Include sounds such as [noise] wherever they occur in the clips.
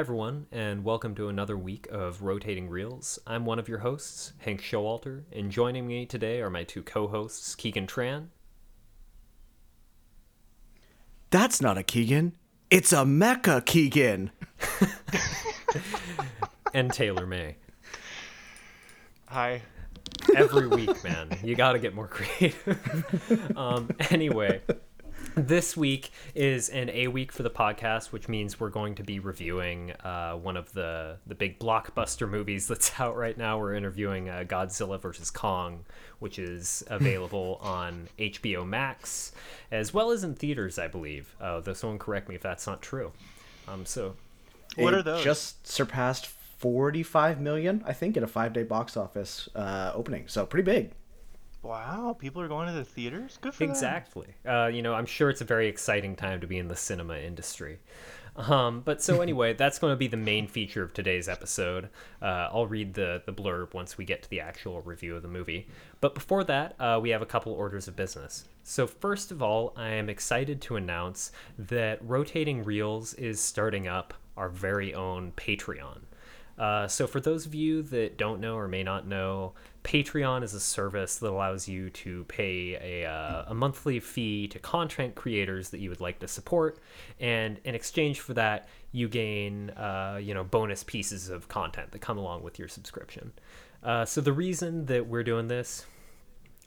everyone, and welcome to another week of Rotating Reels. I'm one of your hosts, Hank Showalter, and joining me today are my two co hosts, Keegan Tran. That's not a Keegan. It's a Mecca Keegan. [laughs] and Taylor May. Hi. Every week, man. You got to get more creative. [laughs] um, anyway, this week is an A week for the podcast, which means we're going to be reviewing uh, one of the the big blockbuster movies that's [laughs] out right now. We're interviewing uh, Godzilla vs Kong, which is [laughs] available on HBO Max as well as in theaters, I believe. Uh, though someone correct me if that's not true. Um, so, what It are those? Just surpassed 45 million, I think, in a five day box office uh, opening. So pretty big. Wow, people are going to the theaters. Good for. Exactly. Uh, you know, I'm sure it's a very exciting time to be in the cinema industry. Um, but so [laughs] anyway, that's going to be the main feature of today's episode. Uh, I'll read the the blurb once we get to the actual review of the movie. But before that, uh, we have a couple orders of business. So first of all, I am excited to announce that Rotating Reels is starting up our very own Patreon. Uh, so, for those of you that don't know or may not know, Patreon is a service that allows you to pay a, uh, a monthly fee to content creators that you would like to support, and in exchange for that, you gain uh, you know bonus pieces of content that come along with your subscription. Uh, so, the reason that we're doing this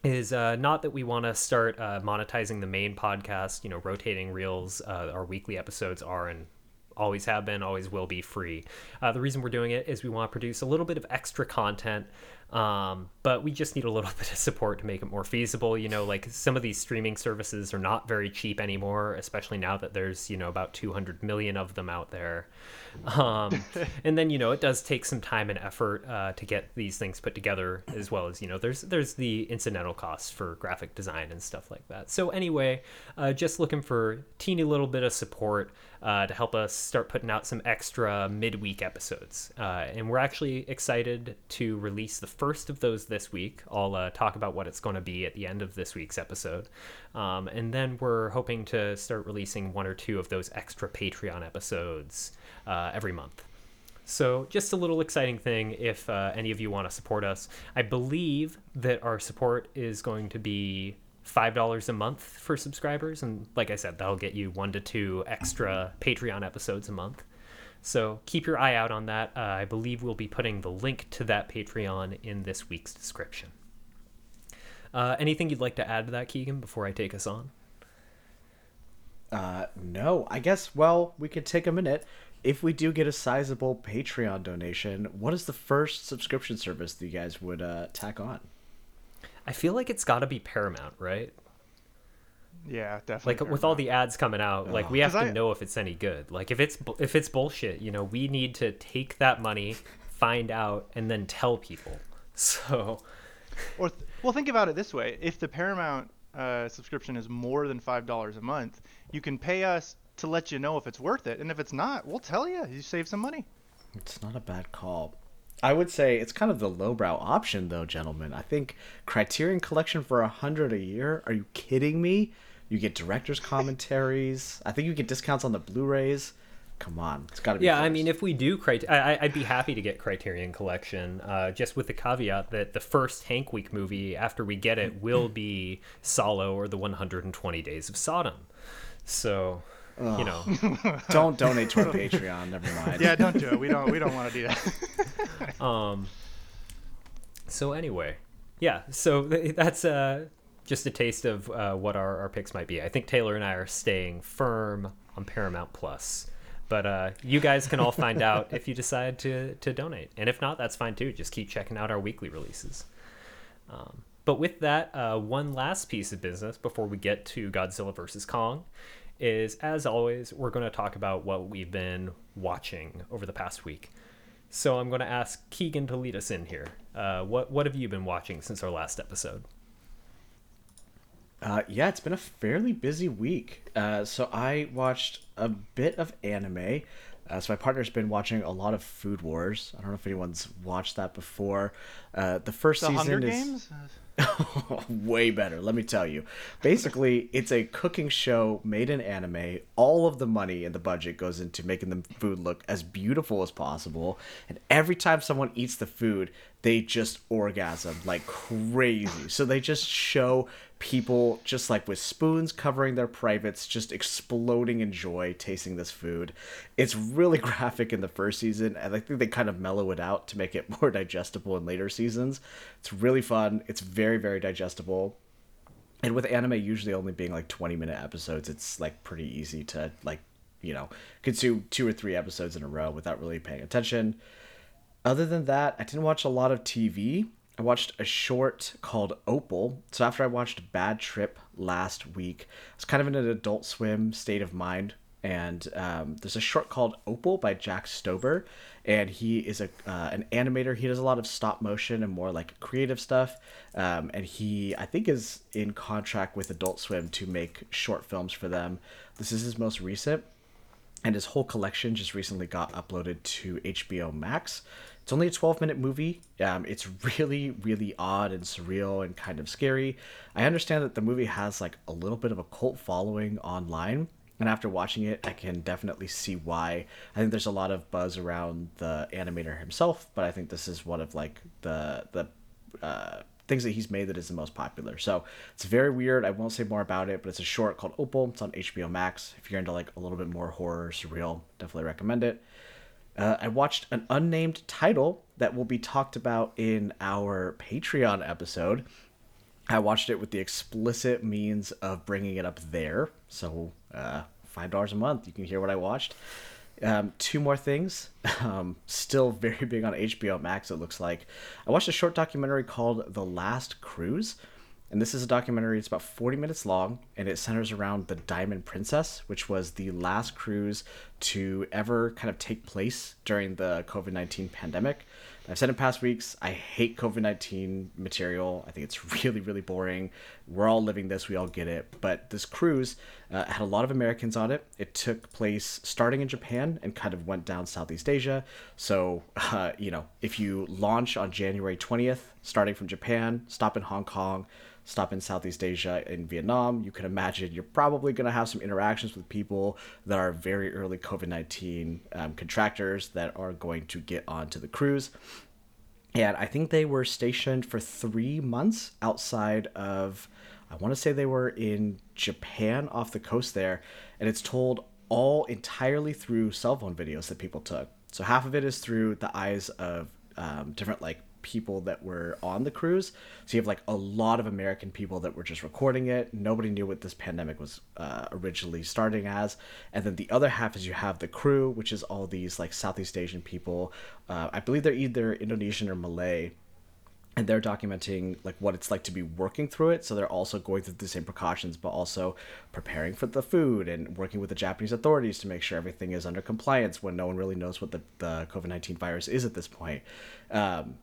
is uh, not that we want to start uh, monetizing the main podcast. You know, rotating reels. Uh, our weekly episodes are and always have been, always will be free. Uh, the reason we're doing it is we want to produce a little bit of extra content. Um, but we just need a little [laughs] bit of support to make it more feasible. You know, like some of these streaming services are not very cheap anymore, especially now that there's, you know, about 200 million of them out there. Um, [laughs] and then, you know, it does take some time and effort uh, to get these things put together, as well as, you know, there's there's the incidental costs for graphic design and stuff like that. So anyway, uh, just looking for teeny little bit of support uh, to help us start putting out some extra midweek episodes. Uh, and we're actually excited to release the first of those this week. I'll uh, talk about what it's going to be at the end of this week's episode. Um, and then we're hoping to start releasing one or two of those extra Patreon episodes uh, every month. So, just a little exciting thing if uh, any of you want to support us. I believe that our support is going to be $5 a month for subscribers. And like I said, that'll get you one to two extra Patreon episodes a month. So, keep your eye out on that. Uh, I believe we'll be putting the link to that Patreon in this week's description. Uh, anything you'd like to add to that, Keegan, before I take us on? Uh, no, I guess, well, we could take a minute. If we do get a sizable Patreon donation, what is the first subscription service that you guys would uh, tack on? I feel like it's got to be Paramount, right? Yeah, definitely. like with all the ads coming out like we have to I- know if it's any good like if it's if it's bullshit you know we need to take that money [laughs] find out and then tell people [laughs] so Or th- well, think about it this way: if the Paramount uh, subscription is more than five dollars a month, you can pay us to let you know if it's worth it, and if it's not, we'll tell you. You save some money. It's not a bad call. I would say it's kind of the lowbrow option, though, gentlemen. I think Criterion Collection for a hundred a year. Are you kidding me? You get director's commentaries. I think you get discounts on the Blu-rays. Come on, it's got to be. yeah i mean if we do criter- I, I- i'd be happy to get criterion collection uh, just with the caveat that the first hank week movie after we get it [clears throat] will be Salò or the 120 days of sodom so you know [laughs] don't donate to our Patreon. Never mind. Yeah, don't do it. We don't. We don't want to do that. [laughs] Um. So anyway, yeah. So that's uh just a taste of uh, what our, our picks might be. I think Taylor and I are staying firm on Paramount Plus, but uh, you guys can all find out if you decide to to donate, and if not, that's fine too. Just keep checking out our weekly releases. Um, but with that, uh, one last piece of business before we get to Godzilla vs Kong is, as always, we're going to talk about what we've been watching over the past week. So I'm going to ask Keegan to lead us in here. Uh, what what have you been watching since our last episode? Uh, yeah, it's been a fairly busy week. Uh, so I watched a bit of anime. Uh, so my partner's been watching a lot of Food Wars. I don't know if anyone's watched that before. Uh, the first The season Hunger is Games. [laughs] Way better, let me tell you. Basically, it's a cooking show made in anime. All of the money and the budget goes into making the food look as beautiful as possible. And every time someone eats the food, they just orgasm like crazy. So they just show people just like with spoons covering their privates, just exploding in joy tasting this food. It's really [laughs] graphic in the first season, and I think they kind of mellow it out to make it [laughs] more digestible in later seasons. It's really fun. It's very, very digestible. And with anime usually only being like 20 minute episodes, it's like pretty easy to like, you know, consume two or three episodes in a row without really paying attention. Other than that, I didn't watch a lot of TV. I watched a short called Opal. So after I watched Bad Trip last week, I was kind of in an adult swim state of mind. And um, there's a short called Opal by Jack Stauber, and he is a uh, an animator. He does a lot of stop motion and more like creative stuff. Um, and he, I think, is in contract with Adult Swim to make short films for them. This is his most recent, and his whole collection just recently got uploaded to HBO Max. It's only a 12 minute movie. Um, it's really, really odd and surreal and kind of scary. I understand that the movie has like a little bit of a cult following online. And after watching it, I can definitely see why. I think there's a lot of buzz around the animator himself, but I think this is one of like the the uh, things that he's made that is the most popular. So it's very weird. I won't say more about it, but it's a short called Opal. It's on HBO Max. If you're into like a little bit more horror, surreal, definitely recommend it. Uh, I watched an unnamed title that will be talked about in our Patreon episode. I watched it with the explicit means of bringing it up there. So, uh, $5 a month. You can hear what I watched. Um, two more things. [laughs] Um, still very big on HBO Max, it looks like. I watched a short documentary called The Last Cruise. And this is a documentary, it's about 40 minutes long, and it centers around the Diamond Princess, which was the last cruise to ever kind of take place during the COVID 19 pandemic. I've said in past weeks, I hate COVID 19 material. I think it's [laughs] really, really boring. We're all living this, we all get it. But this cruise uh, had a lot of Americans on it. It took place starting in Japan and kind of went down Southeast Asia. So, uh, you know, if you launch on January 20th, starting from Japan, stop in Hong Kong, stop in Southeast Asia in Vietnam, you can imagine you're probably going to have some interactions with people that are very early COVID 19 um, contractors that are going to get onto the cruise. And I think they were stationed for three months outside of, I want to say they were in Japan off the coast there. And it's told all entirely through cell phone videos that people took. So half of it is through the eyes of um, different like people that were on the cruise. So you have like a lot of American people that were just recording it. Nobody knew what this pandemic was uh, originally starting as. And then the other half is you have the crew, which is all these like Southeast Asian people. Uh, I believe they're either Indonesian or Malay. And they're documenting like what it's like to be working through it. So they're also going through the same precautions, but also preparing for the food and working with the Japanese authorities to make sure everything is under compliance when no one really knows what the, the COVID 19 virus is at this point. Um,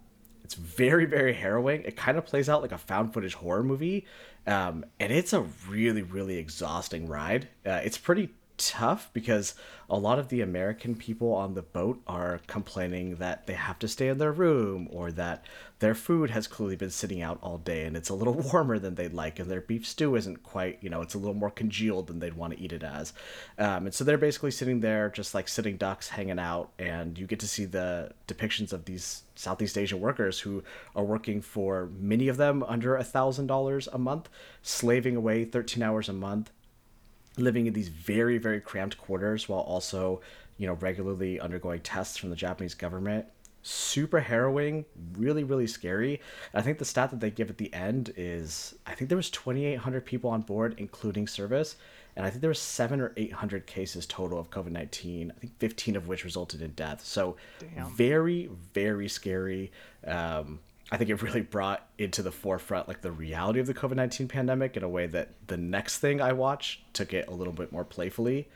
it's very, very harrowing. It kind of plays out like a found footage horror movie. Um, and it's a really, really exhausting ride. Uh, it's pretty tough because a lot of the American people on the boat are complaining that they have to stay in their room or that their food has clearly been sitting out all day and it's a little [laughs] warmer than they'd like and their beef stew isn't quite, you know, it's a little more congealed than they'd want to eat it as. Um, and so they're basically sitting there just like sitting ducks hanging out and you get to see the depictions of these Southeast Asian workers who are working for many of them under a thousand dollars a month, slaving away 13 hours a month living in these very very cramped quarters while also you know regularly undergoing tests from the japanese government. Super harrowing really really scary. I think the stat that they give at the end is i think there was 2800 people on board including service and i think there was 7 or 800 cases total of covid-19 i think 15 of which resulted in death. So Damn. very very scary. Um, I think it really brought into the forefront like the reality of the COVID nineteen pandemic in a way that the next thing I watched took it a little bit more playfully.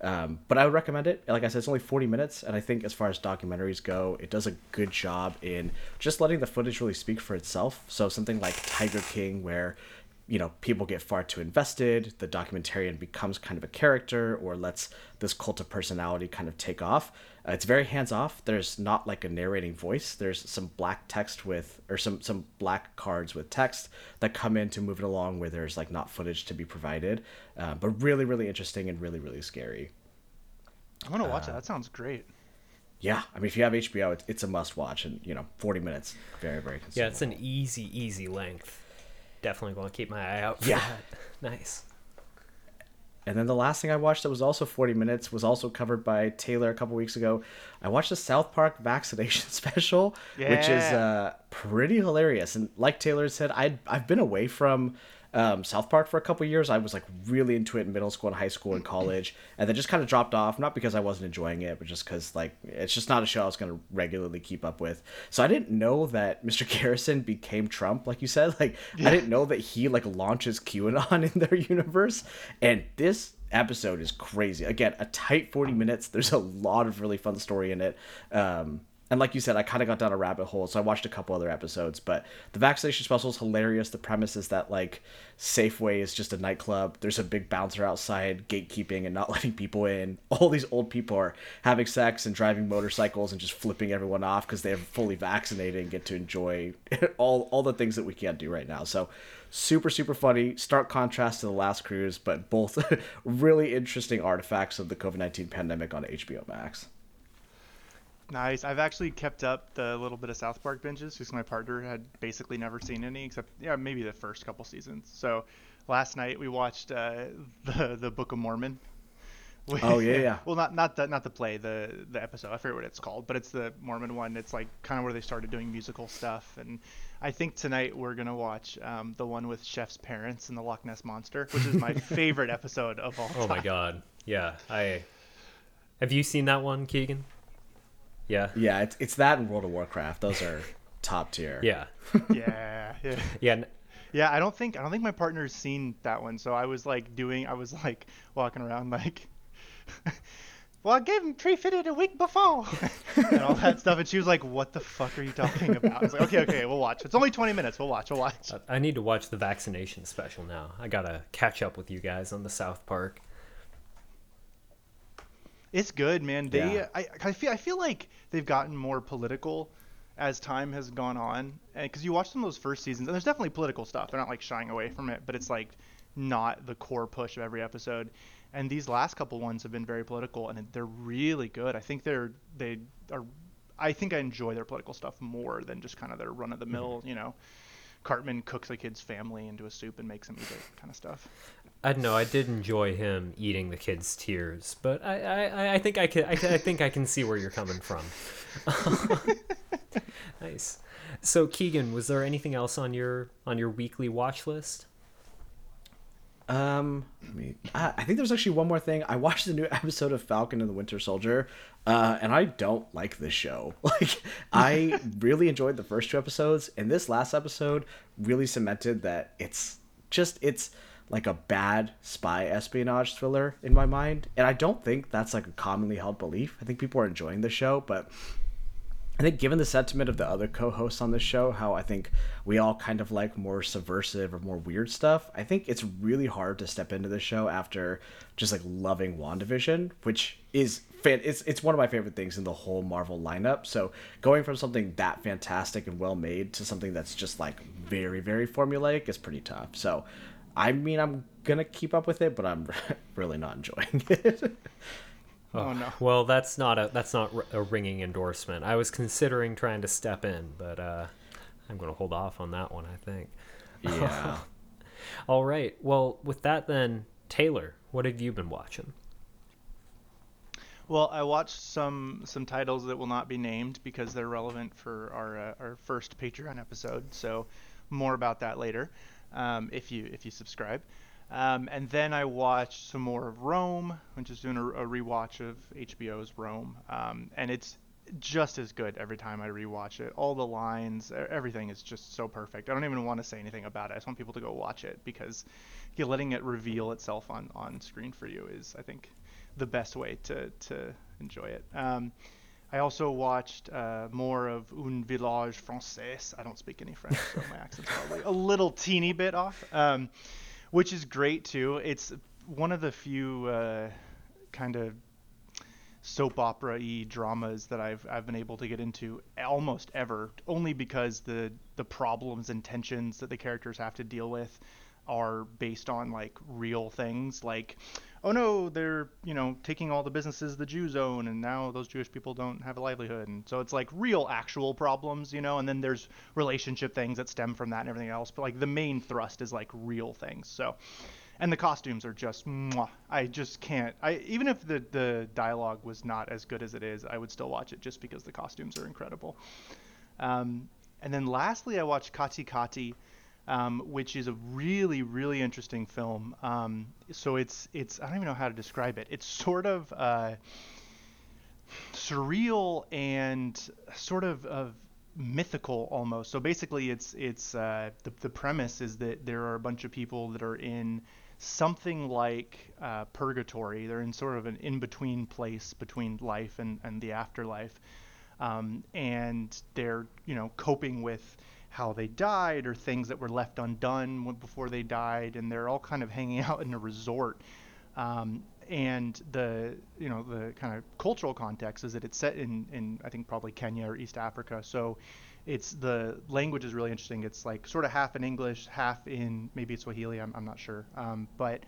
Um, but I would recommend it. Like I said, it's only forty minutes, and I think as far as documentaries go, it does a good job in just letting the footage really speak for itself. So something like Tiger King, where you know people get far too invested, the documentarian becomes kind of a character, or lets this cult of personality kind of take off. Uh, it's very hands off. There's not like a narrating voice. There's some black text with, or some some black cards with text that come in to move it along where there's like not footage to be provided. Uh, but really, really interesting and really, really scary. I'm gonna watch it. That sounds great. Yeah, I mean, if you have HBO, it's, it's a must watch, and you know, 40 minutes, very, very consumable. Yeah, it's an easy, easy length. Definitely going to keep my eye out for Yeah. that. [laughs] Nice. And then the last thing I watched that was also 40 minutes was also covered by Taylor a couple weeks ago. I watched the South Park [laughs] vaccination special, which is uh, pretty hilarious. And like Taylor said, I'd, I've been away from um, South Park for a couple years. I was like really into it in middle school and high school and college, and then just kind of dropped off. Not because I wasn't enjoying it, but just because like it's just not a show I was going to regularly keep up with. So I didn't know that Mr. [laughs] Garrison became Trump, like you said. Like I didn't know that he like launches QAnon [laughs] in their universe, and this episode is crazy. Again, a tight 40 minutes. There's a lot of really fun story in it. Um, and like you said, I kind of got down a rabbit hole, so I watched a couple other episodes. But the vaccination special is hilarious. The premise is that like Safeway is just a nightclub. There's a big bouncer outside gatekeeping and not [laughs] letting people in. All these old people are having sex and driving motorcycles and just flipping everyone off because they're fully vaccinated and get to enjoy [laughs] all all the things that we can't do right now. So super super funny. Stark contrast to the last cruise, but both [laughs] really interesting artifacts of the COVID nineteen pandemic on HBO Max. Nice. I've actually kept up the little bit of South Park binges because my partner had basically never seen any except yeah maybe the first couple seasons. So last night we watched uh, [laughs] the the Book of Mormon. We- [laughs] Oh, yeah, yeah. well, not not the not the play, the the episode. I forget what it's called, but it's the Mormon one. It's like kind of where they started doing musical stuff. And I think tonight we're gonna watch um, the one with Chef's parents and the Loch Ness monster, which is my [laughs] favorite episode of all time. Oh my god. Yeah, I Have you seen that one, Keegan? Yeah. Yeah, it's it's that and World of Warcraft. Those are [laughs] top tier. Yeah. [laughs] Yeah, yeah. Yeah. Yeah, I don't think I don't think my partner's seen that one. So I was like doing I was like walking around like [laughs] Well, I gave him tree fiddy a week before and all that stuff and she was like, What the fuck are you talking about? I was like, Okay, okay, we'll watch. It's only twenty minutes, we'll watch, we'll watch. I- I need to watch the vaccination special now. I gotta catch up with you guys on the South Park. It's good, man. They Yeah. I, I feel I feel like they've gotten more political as time has gone on. Because you watch some of those first seasons, and there's definitely political stuff. They're not like shying away from it, but it's like not the core push of every episode. And these last couple ones have been very political, and they're really good. I think they're they are. I think I enjoy their political stuff more than just kind of their run of the mill. Mm-hmm. You know, Cartman cooks a kid's family into a soup and makes them eat it kind of stuff. I don't know. I did enjoy him eating the kid's tears, but I, I, I- I think I can. I, I think I can see where you're coming from. [laughs] nice. So Keegan, was there anything else on your on your weekly watch list? Um, I I, I think there's actually one more thing. I watched the new [laughs] episode of Falcon and the Winter Soldier, uh, and I don't like this show. [laughs] Like, I really enjoyed the first two episodes, and this last episode really cemented that it's just it's like a bad spy espionage thriller in my mind, and I don't think that's like a commonly held belief. I think people are enjoying the show, but I think given the sentiment of the other co-hosts on the show, how I think we all kind of like more subversive or more weird stuff, I think it's really hard to step into the show after just like loving WandaVision, which is fan it's it's one of my favorite things in the whole Marvel lineup. So going from something that fantastic and well made to something that's just like very, very formulaic is pretty tough. So I mean I'm gonna keep up with it, but I'm [laughs] really not enjoying [laughs] it. Oh, no. Well, that's not a that's not a ringing endorsement. I was considering trying to step in, but uh, I'm going to hold off on that one. I think. yeah. [laughs] All right. Well, with that then, Taylor, what have you been watching? Well, I watched some some titles that will not be named because they're relevant for our uh, our first Patreon episode. So more about that later, um, if you if you subscribe. Um, and then I watched some more of Rome, which is doing a, a rewatch of HBO's Rome, um, and it's just as good every time I rewatch it. All the lines, everything is just so perfect. I don't even want to say anything about it. I just want people to go watch it because yeah, letting it reveal itself on, on screen for you is, I think, the best way to, to enjoy it. Um, I also watched uh, more of Un Village Français. I don't speak any French, so my accent's probably a little teeny bit off, um, which is great too. It's one of the few uh, kind of soap opera y dramas that I've I've been able to get into almost ever, only because the the problems and tensions that the characters have to deal with are based on like real things like oh no they're you know taking all the businesses the jews own and now those jewish people don't have a livelihood and so it's like real actual problems you know and then there's relationship things that stem from that and everything else but like the main thrust is like real things so and the costumes are just mwah. I just can't. I even if the the dialogue was not as good as it is, I would still watch it just because the costumes are incredible. Um, and then lastly, I watched Kati Kati, um, which is a really really interesting film. Um, so it's it's I don't even know how to describe it. It's sort of uh, surreal and sort of of mythical almost. So basically, it's it's uh, the the premise is that there are a bunch of people that are in something like uh, purgatory. They're in sort of an in between place between life and, and the afterlife. Um, and they're, you know, coping with how they died or things that were left undone before they died. And they're all kind of hanging [laughs] out in a resort. Um, and the you know the kind of cultural context is that it's set in in I think probably Kenya or East Africa. So it's the language is really interesting. It's like sort of half in English, half in maybe it's Swahili. I'm, I'm not sure, um, but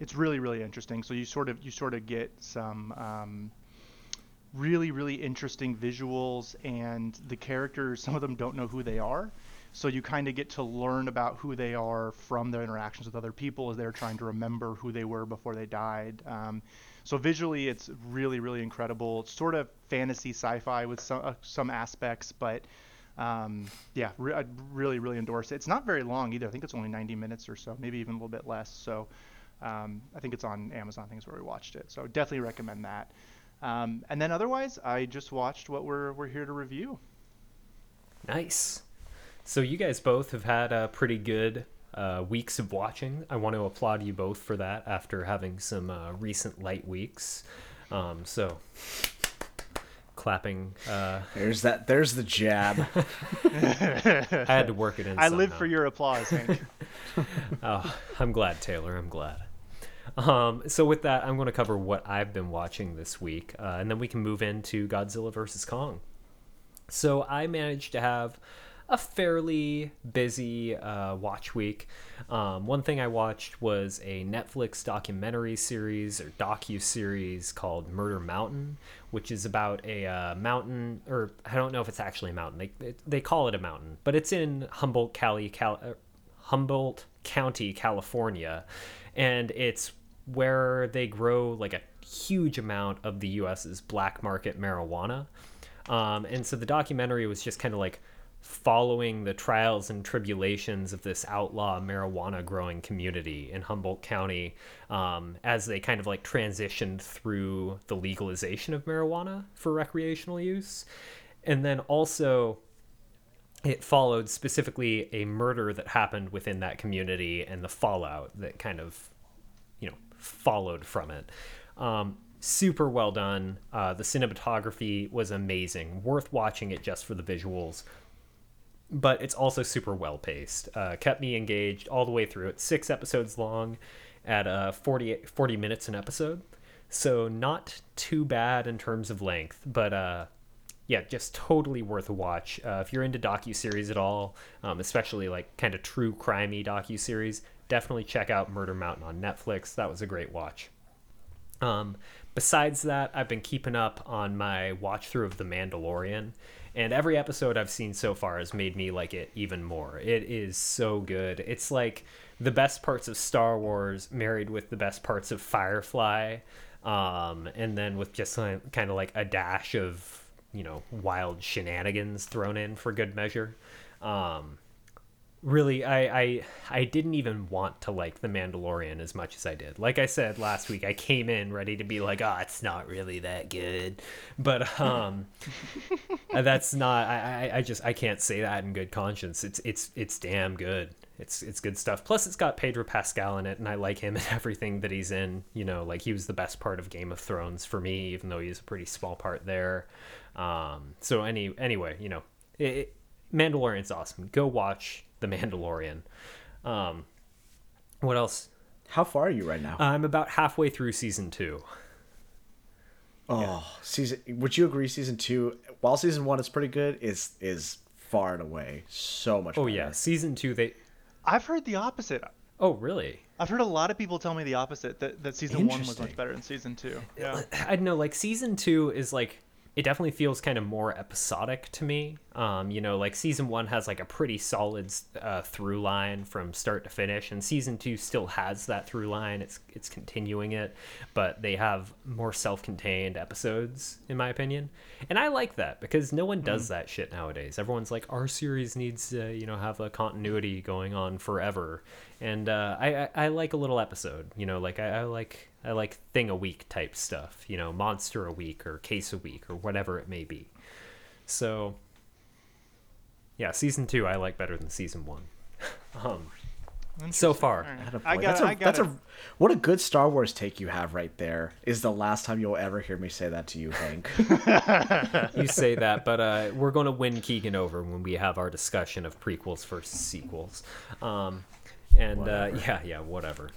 it's really really interesting. So you sort of you sort of get some um, really really interesting visuals, and the characters some of them don't know who they are. So you kind of get to learn about who they are from their interactions with other people as they're trying to remember who they were before they died. Um, so visually, it's really, really incredible. It's sort of fantasy sci-fi with some uh, some aspects, but um, yeah, re- I'd really, really endorse it. It's not very long either. I think it's only 90 minutes or so, maybe even a little bit less. So um, I think it's on Amazon. Things where we watched it. So definitely recommend that. Um, and then otherwise, I just watched what we're we're here to review. Nice. So you guys both have had a pretty good uh, weeks of watching. I want to applaud you both for that after having some uh, recent light weeks. Um, so clapping. Uh, there's that. There's the jab. [laughs] I had to work it in. [laughs] I somehow. live for your applause, Hank. [laughs] oh, I'm glad, Taylor. I'm glad. Um, so with that, I'm going to cover what I've been watching this week, uh, and then we can move into Godzilla versus Kong. So I managed to have a fairly busy uh, watch week. Um, one thing I watched was a Netflix documentary series or docu series called Murder Mountain, which is about a uh, mountain, or I don't know if it's actually a mountain. They they call it a mountain, but it's in Humboldt, Cal, uh, Humboldt County, California, and it's where they grow like a huge amount of the U.S.'s black market marijuana. Um, and so the documentary was just kind of like following the trials and tribulations of this outlaw marijuana growing community in Humboldt County um, as they kind of like transitioned through the legalization of marijuana for recreational use. And then also, it followed specifically a murder that happened within that community and the fallout that kind of, you know, followed from it. Um, super well done. Uh, the cinematography was amazing. Worth watching it just for the visuals but it's also super well paced. Uh, kept me engaged all the way through. It's six episodes long at uh, 40, 40 minutes an episode. So not too bad in terms of length, but uh, yeah, just totally worth a watch. Uh, if you're into docu series at all, um, especially like kind of true crimey docu series, definitely check out Murder Mountain on Netflix. That was a great watch. Um, besides that, I've been keeping up on my watch through of The Mandalorian and every episode I've seen so far has made me like it even more. It is so good. It's like the best parts of Star Wars married with the best parts of Firefly, um, and then with just kind of like a dash of you know wild shenanigans thrown in for good measure. Um, really I, I i didn't even want to like the mandalorian as much as i did. Like i said last week i came in ready to be like oh it's not really that good. But um [laughs] that's not I, I just i can't say that in good conscience. It's it's it's damn good it's it's good stuff plus it's got pedro pascal in it and i like him [laughs] and everything that he's in you know like he was the best part of game of thrones for me even though he's a pretty small part there um so any anyway you know it, Mandalorian's awesome. Go watch The Mandalorian. Um, what else? How far are you right now? I'm about halfway through season two. Oh, season. Would you agree? Season two, while season one is pretty good, is is far and away so much. Oh better. yeah, season two they. I've heard the opposite. Oh really? I've heard a lot of people tell me the opposite that, that season one was much better than season two. Uh, yeah. I don't know. Like season two is like it definitely feels kind of more episodic to me. Um, you know, like season one has like a pretty solid uh, through line from start to finish, and season two still has that through line. It's it's continuing it, but they have more self-contained episodes, in my opinion, and I like that because no one does that shit nowadays. Everyone's like, our series needs to, you know, have a continuity going on forever, and uh, I, I I like a little episode. You know, like I, I like I like thing a week type stuff, you know, monster a week or case a week or whatever it may be. So, yeah, season two I like better than season one. [laughs] um, so far, All right. Attaboy. I got that's a, I got that's a what a good Star Wars take you have right there. Is the last time you'll ever hear me say that to you, Hank. [laughs] you say that, but uh, we're going to win Keegan over when we have our discussion of prequels versus sequels. Um, and uh, yeah, yeah, whatever.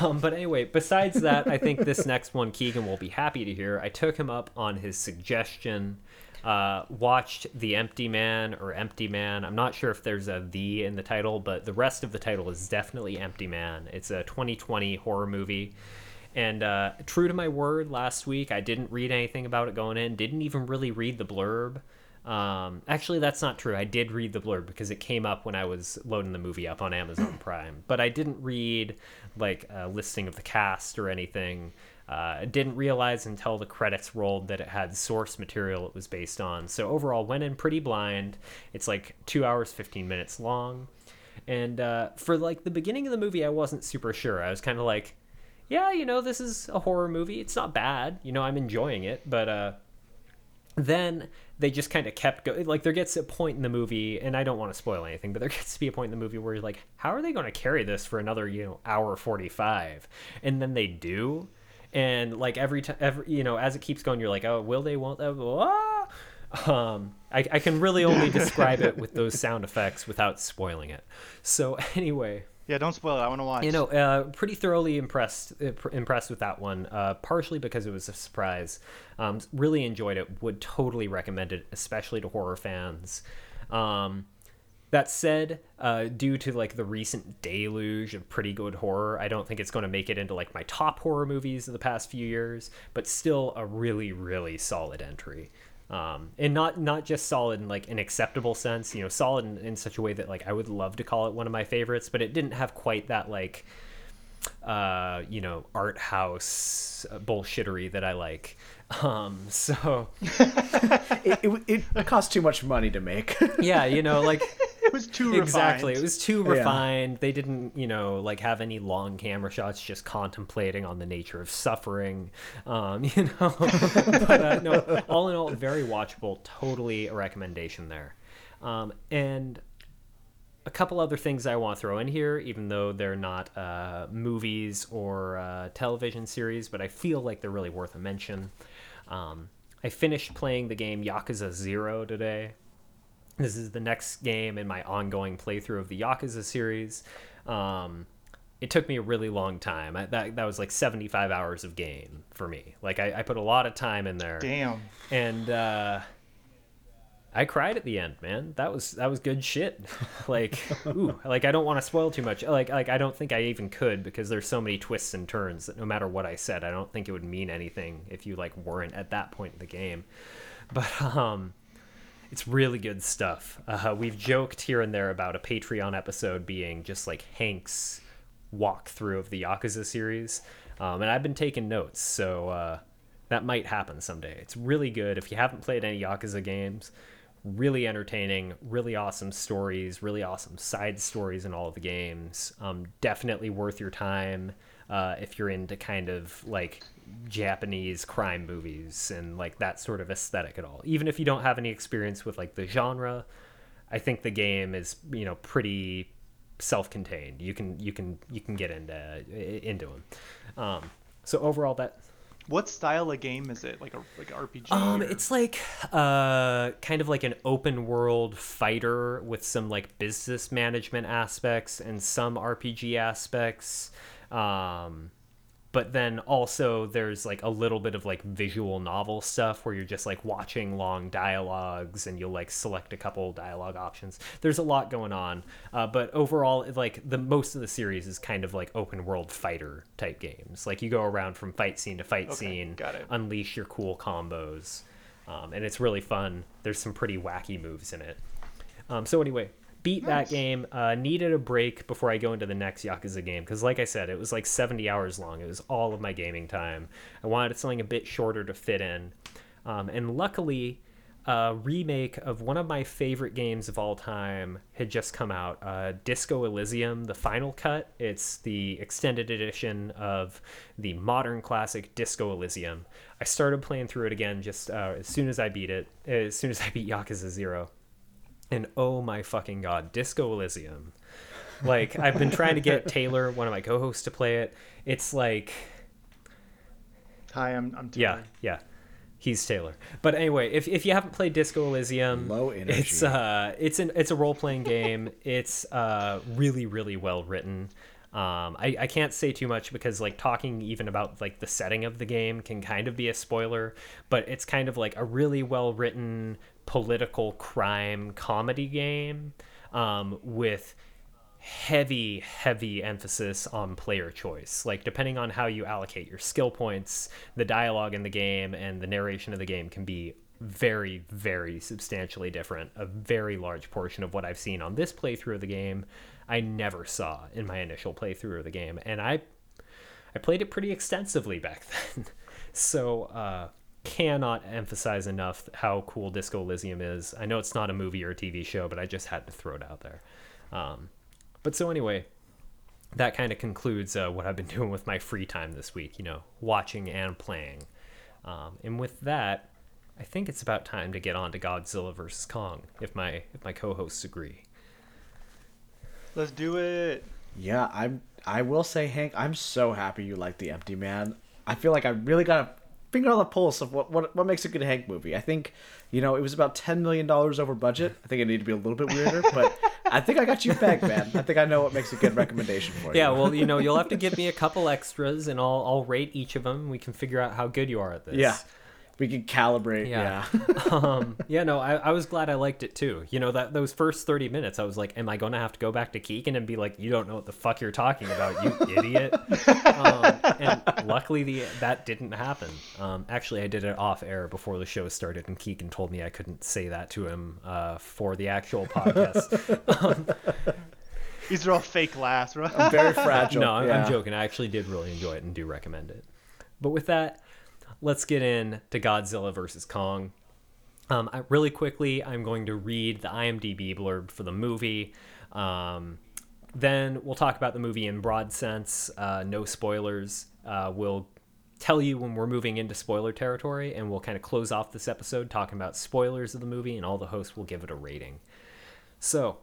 Um, but anyway, besides that, I think this next one Keegan will be happy to hear. I took him up on his suggestion. Uh, watched The Empty Man or Empty Man. I'm not sure if there's a the in the title, but the rest of the title is definitely Empty Man. It's a 2020 horror movie. And uh, true to my word, last week I didn't read anything about it going in. Didn't even really read the blurb. Um, actually, that's not true. I did read the blurb because it came up when I was loading the movie up on Amazon Prime. But I didn't read like a listing of the cast or anything. Uh, didn't realize until the credits rolled that it had source material it was based on. So overall, went in pretty blind. It's like two hours, 15 minutes long. And uh, for like the beginning of the movie, I wasn't super sure. I was kind of like, yeah, you know, this is a horror movie. It's not bad. You know, I'm enjoying it. But uh, then they just kind of kept going. Like there gets a point in the movie, and I don't want to spoil anything, but there [laughs] gets to be a point in the movie where you're like, how are they going to carry this for another, you know, hour 45? And then they do. And like every time, every, you know, as it keeps going, you're like, oh, will they, won't they? Ah! Um, I, I can really only describe it with those sound effects without spoiling it. So anyway, Yeah, don't spoil it. I want to watch. you know, uh, pretty thoroughly impressed uh, pr- impressed with that one. Uh, partially because it was a surprise. Um, really enjoyed it. Would totally recommend it, especially to horror fans. Um, that said, uh, due to like the recent deluge of pretty good horror, I don't think it's going to make it into like my top horror movies of the past few years. But still, a really really solid entry. Um, and not not just solid in like an acceptable sense, you know, solid in, in such a way that like I would love to call it one of my favorites, but it didn't have quite that like uh, you know, art house uh, bullshittery that I like. Um, so [laughs] it, it, it costs too much money to make. [laughs] yeah, you know, like it was too exactly, refined. it was too Yeah. refined. They didn't, you know, like have any long camera shots, just contemplating on the nature of suffering. Um, [laughs] you know, but uh, no, all in all, very watchable. Totally a recommendation there. Um, and a couple other things I want to throw in here, even though they're not uh, movies or uh, television series, but I feel like they're really worth a mention. Um, I finished playing the game Yakuza Zero today. This is the next game in my ongoing playthrough of the Yakuza series. Um, it took me a really long time. I, that that was like 75 hours of game for me. Like I, I put a lot of time in there Damn. and uh I cried at the end, man. That was that was good shit. [laughs] like, ooh, like I don't want to spoil too much. Like, like I don't think I even could because there's so many twists and turns that no matter what I said, I don't think it would mean anything if you like weren't at that point in the game. But um, it's really good stuff. Uh, we've joked here and there about a Patreon episode being just like Hank's walkthrough of the Yakuza series, um, and I've been taking notes, so uh, that might happen someday. It's really good. If you haven't played any Yakuza games, really entertaining, really awesome stories, really awesome side stories in all of the games. Um, definitely worth your time uh, if you're into kind of like Japanese crime movies and like that sort of aesthetic at all. Even if you don't have any experience with like the genre, I think the game is you know pretty self-contained. You can you can you can get into into them. Um, so overall, that What style of game is it? Like a like RPG? um, or- it's like uh, kind of like an open world fighter with some like business management aspects and some RPG aspects. Um, but then also there's like a little bit of like visual novel stuff where you're just like watching long dialogues and you'll like select a couple dialogue options. There's a lot going on, uh, but overall, like the most of the series is kind of like open world fighter type games. Like you go around from fight scene to fight Okay, scene, got it. unleash your cool combos, um, and it's really fun. There's some pretty wacky moves in it. Um, so anyway, beat that game. Uh, needed a break before I go into the next Yakuza game because, like I said, it was like 70 hours long. It was all of my gaming time. I wanted something a bit shorter to fit in, um, and luckily, a remake of one of my favorite games of all time had just come out. Uh, Disco Elysium: The Final Cut. It's the extended edition of the modern classic Disco Elysium. I started playing through it again just uh, as soon as I beat it. As soon as I beat Yakuza Zero. And oh my fucking god, Disco Elysium. Like I've been trying to get [laughs] Taylor, one of my co-hosts, to play it. It's like Hi, I'm I'm Taylor. yeah, yeah. He's Taylor. But anyway, if, if you haven't played Disco Elysium, Low energy. it's uh it's an it's a role playing game. [laughs] it's uh really really well written. Um, I, I can't say too much because like talking even about like the setting of the game can kind of be a spoiler, but it's kind of like a really well written political crime comedy game um, with heavy heavy emphasis on player choice. Like depending on how you allocate your skill points the dialogue in the game and the narration of the game can be very very substantially different. A very large portion of what i've seen on this playthrough of the game i never saw in my initial playthrough of the game. And i i played it pretty extensively back [laughs] then. So uh cannot emphasize enough how cool disco elysium is i know it's not a movie or a tv show but i just had to throw it out there um, but so anyway, that kind of concludes uh, what I've been [laughs] doing with my free time this week. You know, watching and playing. Um, and with that, I think it's about time to get on to Godzilla vs Kong. If my if my co-hosts agree. Let's do it. Yeah, I'm. I will say, Hank, I'm so happy you like the Empty Man. I feel like I really got a finger on the pulse of what what, what makes a good Hank movie. I think, you know, it was about ten million dollars over budget. I think it needed to be a little bit weirder, but I think I got you pegged, man. I think I know what makes a good recommendation for you. Yeah, well, you know, you'll have to give me a couple extras, and I'll I'll rate each of them. We can figure out how good you are at this. yeah, we could calibrate. Yeah. Yeah, [laughs] [laughs] um, yeah, no, I, I was glad I liked it too. You know, that those first 30 minutes, I was like, am I going to have to go back to Keegan and be like, you don't know what the fuck you're talking about, you [laughs] idiot? um, and luckily, the that didn't happen. Um, actually, I did it off air before the show started, and Keegan told me I couldn't say that to him uh, for the actual podcast. These are all fake laughs, right? I'm very fragile. no, I'm, yeah. I'm joking. I actually did really enjoy it and do recommend it. But with that, let's get in to Godzilla versus Kong. Um, I, really quickly, I'm going to read the IMDb blurb for the movie. Um, then we'll talk about the movie in broad sense, uh, no spoilers. Uh, we'll tell you when we're moving into spoiler territory, and we'll kind of close off this episode talking about spoilers of the movie, and all the hosts will give it a rating. So,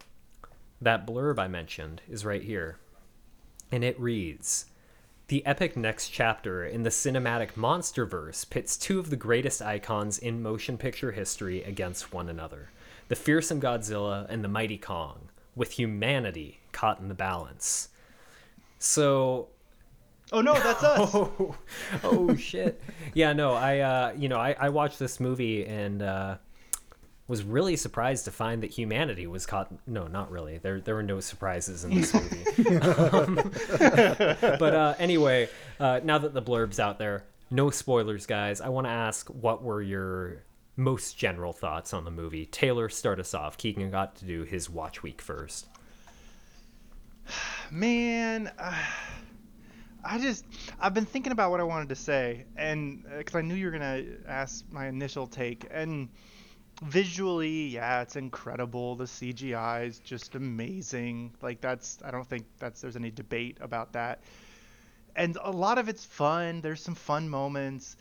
that blurb I mentioned is right here, and it reads. The epic next chapter in the cinematic monsterverse pits two of the greatest icons in motion picture history against one another the fearsome Godzilla and the mighty Kong, with humanity caught in the balance. So, Oh no, that's us. [laughs] oh, oh shit. Yeah, no, I, uh, you know, I, I watched this movie and uh, was really surprised to find that humanity was caught. No, not really. There, there were no surprises in this movie. Um, [laughs] but uh, anyway, uh, now that the blurb's out there, no spoilers, guys. I want to ask, what were your most general thoughts on the movie? Taylor, start us off. Keegan got to do his watch week first. [sighs] Man, uh, I just I've been thinking about what I wanted to say, and because I knew you were gonna ask my initial take, and visually, yeah, it's incredible. The CGI is just amazing. Like that's I don't think that's there's any debate about that. And a lot of it's fun. There's some fun moments,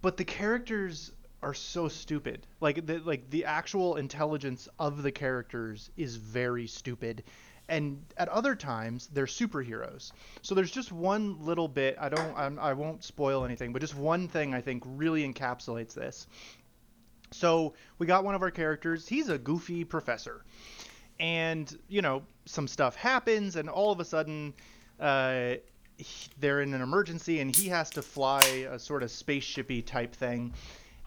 but the characters are so stupid. Like the like the actual intelligence of the characters is very stupid. And at other times they're superheroes. So there's just one little bit. I don't. I'm, I won't spoil anything, but just one thing I think really encapsulates this. So we got one of our characters. He's a goofy professor, and you know some stuff happens, and all of a sudden, uh, he, they're in an emergency and he has to fly a sort of spaceshipy type thing,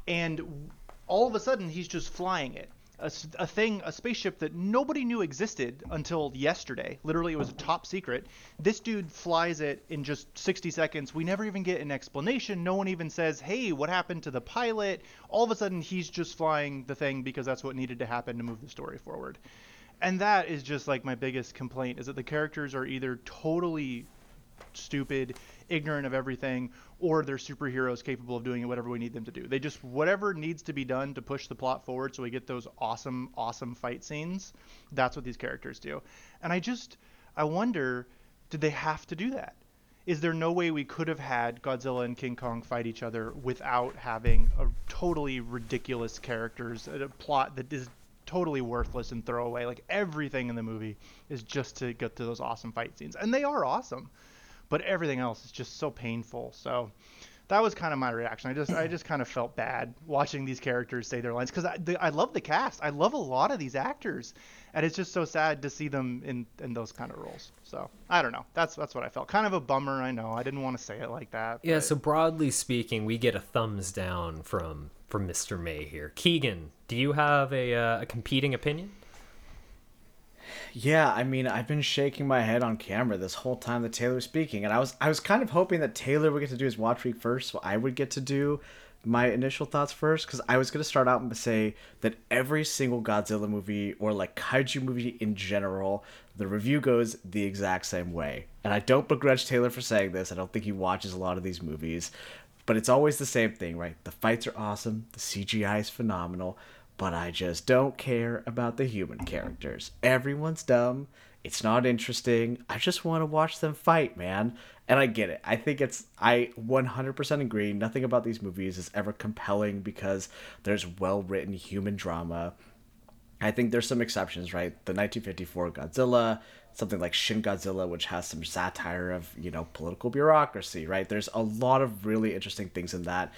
and all of a sudden he's just flying it. A, a, thing, a spaceship that nobody knew existed until yesterday. Literally, it was a top secret. This dude flies it in just 60 seconds. We never even get an explanation. No one even says, hey, what happened to the pilot? All of a sudden, he's just flying the thing because that's what needed to happen to move the story forward. And that is just like my biggest complaint is that the characters are either totally stupid, ignorant of everything, or they're superheroes capable of doing whatever we need them to do. They just whatever needs to be done to push the plot forward so we get those awesome awesome fight scenes. That's what these characters do. And I just I wonder did they have to do that? Is there no way we could have had Godzilla and King Kong fight each other without having a totally ridiculous characters, a plot that is totally worthless and throwaway? Like everything in the movie is just to get to those awesome fight scenes, and they are awesome but everything else is just so painful. So that was kind of my reaction. I just I just kind of felt bad watching these characters say their lines because I, I love the cast. I love a lot of these actors, and it's just so sad to see them in in those kind of roles. So I don't know. That's that's what I felt. Kind of a bummer. I know. I didn't want to say it like that. Yeah. But... So broadly speaking, we get a thumbs down from from Mr. May here. Keegan, do you have a uh, a competing opinion? Yeah, I mean, I've been shaking my head on camera this whole time that Taylor was speaking, and I was I was kind of hoping that Taylor would get to do his watch week first, so I would get to do my initial thoughts first, because I was gonna start out and say that every single Godzilla movie or like kaiju movie in general, the review goes the exact same way, and I don't begrudge Taylor for saying this. I don't think he watches a lot of these movies, but it's always the same thing, right? The fights are awesome, the CGI is phenomenal but I just don't care about the human characters. Everyone's dumb. It's not interesting. I just want to watch them fight, man. And I get it. I think it's, I 100% agree. Nothing about these movies is ever compelling because there's well written human drama. I think there's some exceptions, right? The 1954 Godzilla, something like Shin Godzilla, which has some satire of, you know, political bureaucracy, right? There's a lot of really interesting things in that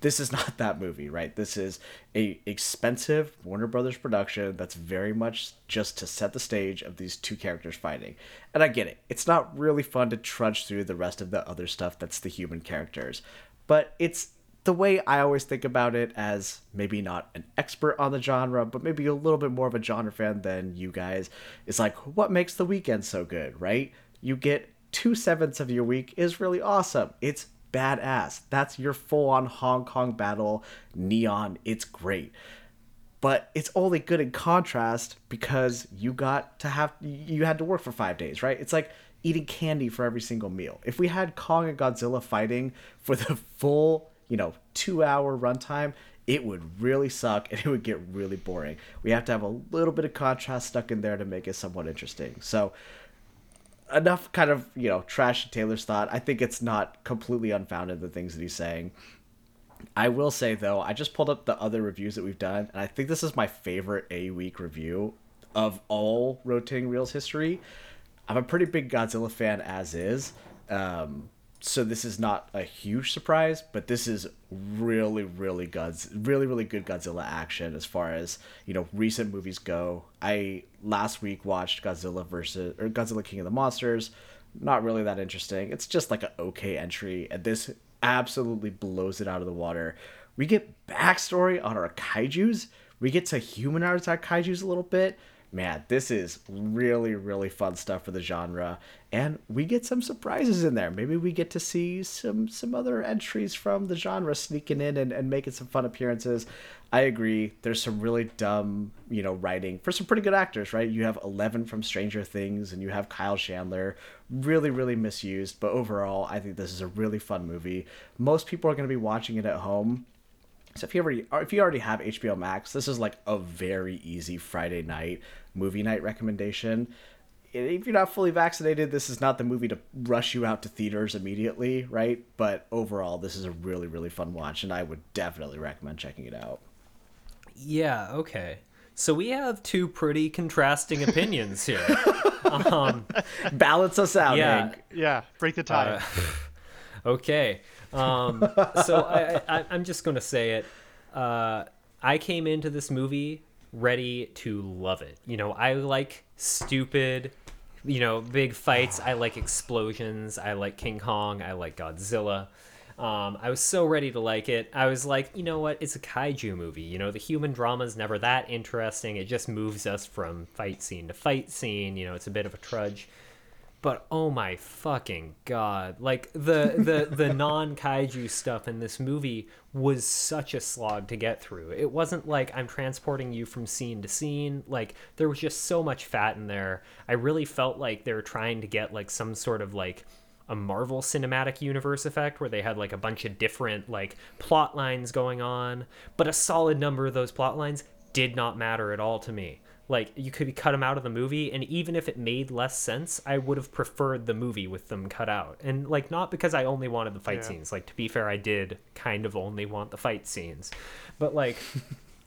this is [laughs] not that movie, right? This is a expensive Warner Brothers production that's very much just to set the stage of these two characters fighting. And I get it. It's not really fun to trudge through the rest of the other stuff that's the human characters. But it's the way I always think about it as maybe not an expert on the genre, but maybe a little bit more of a genre fan than you guys. It's like, what makes the weekend so good, right? You get two sevenths of your week is really awesome. It's badass. That's your full on Hong Kong battle neon. It's great. But it's only good in contrast because you got to have you had to work for 5 days, right? It's like eating candy for every single meal. If we had Kong and Godzilla fighting for the full, you know, 2-hour runtime, it would really suck and it would get really boring. We have to have a little bit of contrast stuck in there to make it somewhat interesting. So enough kind of you know trash Taylor's thought. I think it's not completely unfounded the things that he's saying. I will say though, I just pulled up the other reviews that we've done, and I think this is my favorite A week review of all rotating reels history. I'm a pretty big Godzilla fan as is. Um, so this is not a huge surprise, but this is really, really God's really, really good Godzilla action as far as you know recent movies go. I last week watched Godzilla versus or Godzilla King of the Monsters. Not really that interesting. It's just like an okay entry, and this absolutely blows it out of the water. We get backstory on our kaiju's. We get to humanize our kaiju's a little bit man, this is really, really fun stuff for the genre. And we get some surprises in there. Maybe we get to see some some other entries from the genre sneaking in and, and making some fun appearances. I agree. There's some really dumb, you know, writing for some pretty good actors, right? You have Eleven from Stranger Things and you have Kyle Chandler. Really, really misused. But overall, I think this is a really fun movie. Most people are going to be watching it at home so if you already if you already have HBO Max, this is like a very easy Friday night movie night recommendation. If you're not fully vaccinated, this is not the movie to rush you out to theaters immediately, right? But overall, this is a really, really fun watch, and I would definitely recommend checking it out. Yeah, okay. So we have two pretty contrasting opinions here. [laughs] um, Balance us out, yeah, Hank. Yeah, break the tie. Uh, [laughs] okay. Um, so I, I'm just going to say it. Uh, I came into this movie ready to love it. You know, I like stupid, you know, big fights. I like explosions. I like King Kong. I like Godzilla. Um, I was so ready to like it. I was like, you know what? It's a kaiju movie. You know, the human drama is never that interesting. It just moves us from fight scene to fight scene. You know, it's a bit of a trudge. But oh my fucking god! Like the the the [laughs] non kaiju stuff in this movie was such a slog to get through. It wasn't like I'm transporting you from scene to scene. Like there was just so much fat in there. I really felt like they were trying to get like some sort of like a Marvel Cinematic Universe effect where they had like a bunch of different like plot lines going on, but a solid number of those plot lines did not matter at all to me. Like you could cut them out of the movie, and even if it made less sense, I would have preferred the movie with them cut out. And like not because I only wanted the fight Yeah. scenes. Like to be fair, I did kind of only want the fight scenes, but like,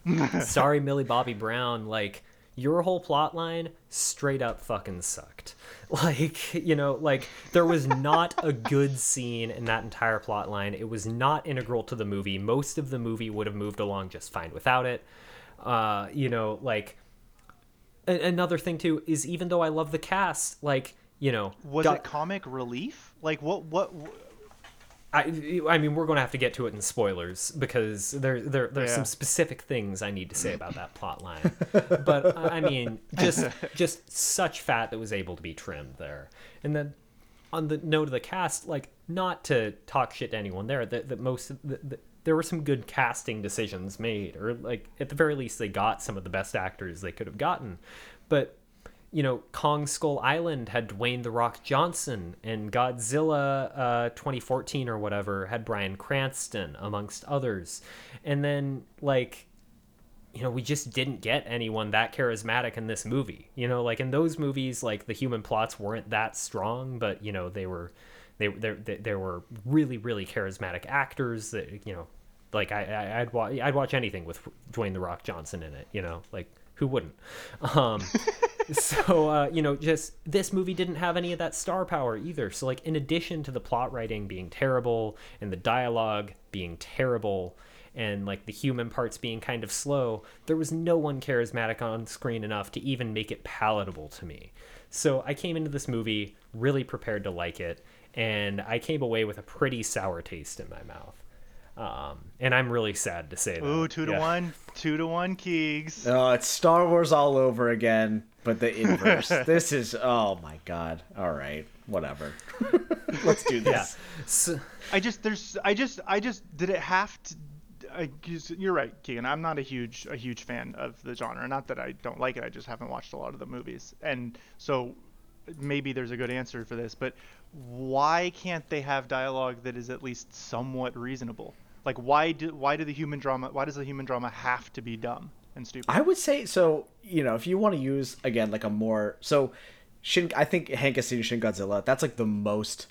[laughs] sorry, Millie Bobby Brown, like your whole plot line straight up fucking sucked. [laughs] Like, you know, like there was not a good scene in that entire plot line. It was not integral to the movie. Most of the movie would have moved along just fine without it. Uh, you know, like another thing too is even though I love the cast, like, you know, Was got- it comic relief? Like what? What? I, I mean, we're going to have to get to it in spoilers because there, there there's Yeah. some specific things I need to say about that plot line. [laughs] but I mean, just [laughs] just such fat that was able to be trimmed there. And then on the note of the cast, like not to talk shit to anyone there, that that most of the, the, there were some good casting decisions made, or like at the very least they got some of the best actors they could have gotten. But you know, Kong Skull Island had Dwayne the Rock Johnson, and Godzilla uh, 2014 or whatever had Bryan Cranston, amongst others. And then, like, you know, we just didn't get anyone that charismatic in this movie. You know, like in those movies, like the human plots weren't that strong, but you know, they were, they there there were really really charismatic actors that you know, like I, I I'd watch I'd watch anything with Dwayne the Rock Johnson in it. You know, like who wouldn't? Um, [laughs] so uh, you know, just this movie didn't have any of that star power either. So like, in addition to the plot writing being terrible and the dialogue being terrible and like the human parts being kind of slow, there was no one charismatic on screen enough to even make it palatable to me. So I came into this movie really prepared to like it, and I came away with a pretty sour taste in my mouth. Um, and I'm really sad to say that. Ooh, two to Yeah. one, two to one, Keegs. Oh, it's Star Wars all over again, but the inverse. [laughs] this is oh my god. All right, whatever. [laughs] Let's do Yeah. this. So, I just there's I just I just did it have to. I, you're right, Keegan. I'm not a huge a huge fan of the genre. Not that I don't like it. I just haven't watched a lot of the movies, and so maybe there's a good answer for this. But why can't they have dialogue that is at least somewhat reasonable? Like why do why do the human drama why does the human drama have to be dumb and stupid? I would say so. You know, if you want to use again like a more so. Shin, I think Hank has seen Shin Godzilla. That's like the most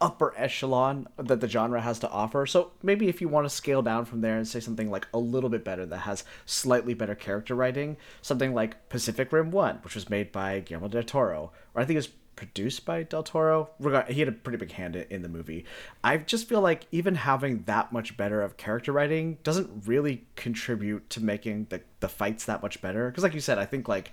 upper echelon that the genre has to offer. So maybe if you want to scale down from there and say something like a little bit better that has slightly better character writing, something like Pacific Rim One, which was made by Guillermo del Toro, or I think it was produced by Del Toro. He had a pretty big hand in, the movie. I just feel like even having that much better of character writing doesn't really contribute to making the the fights that much better. Because like you said, I think like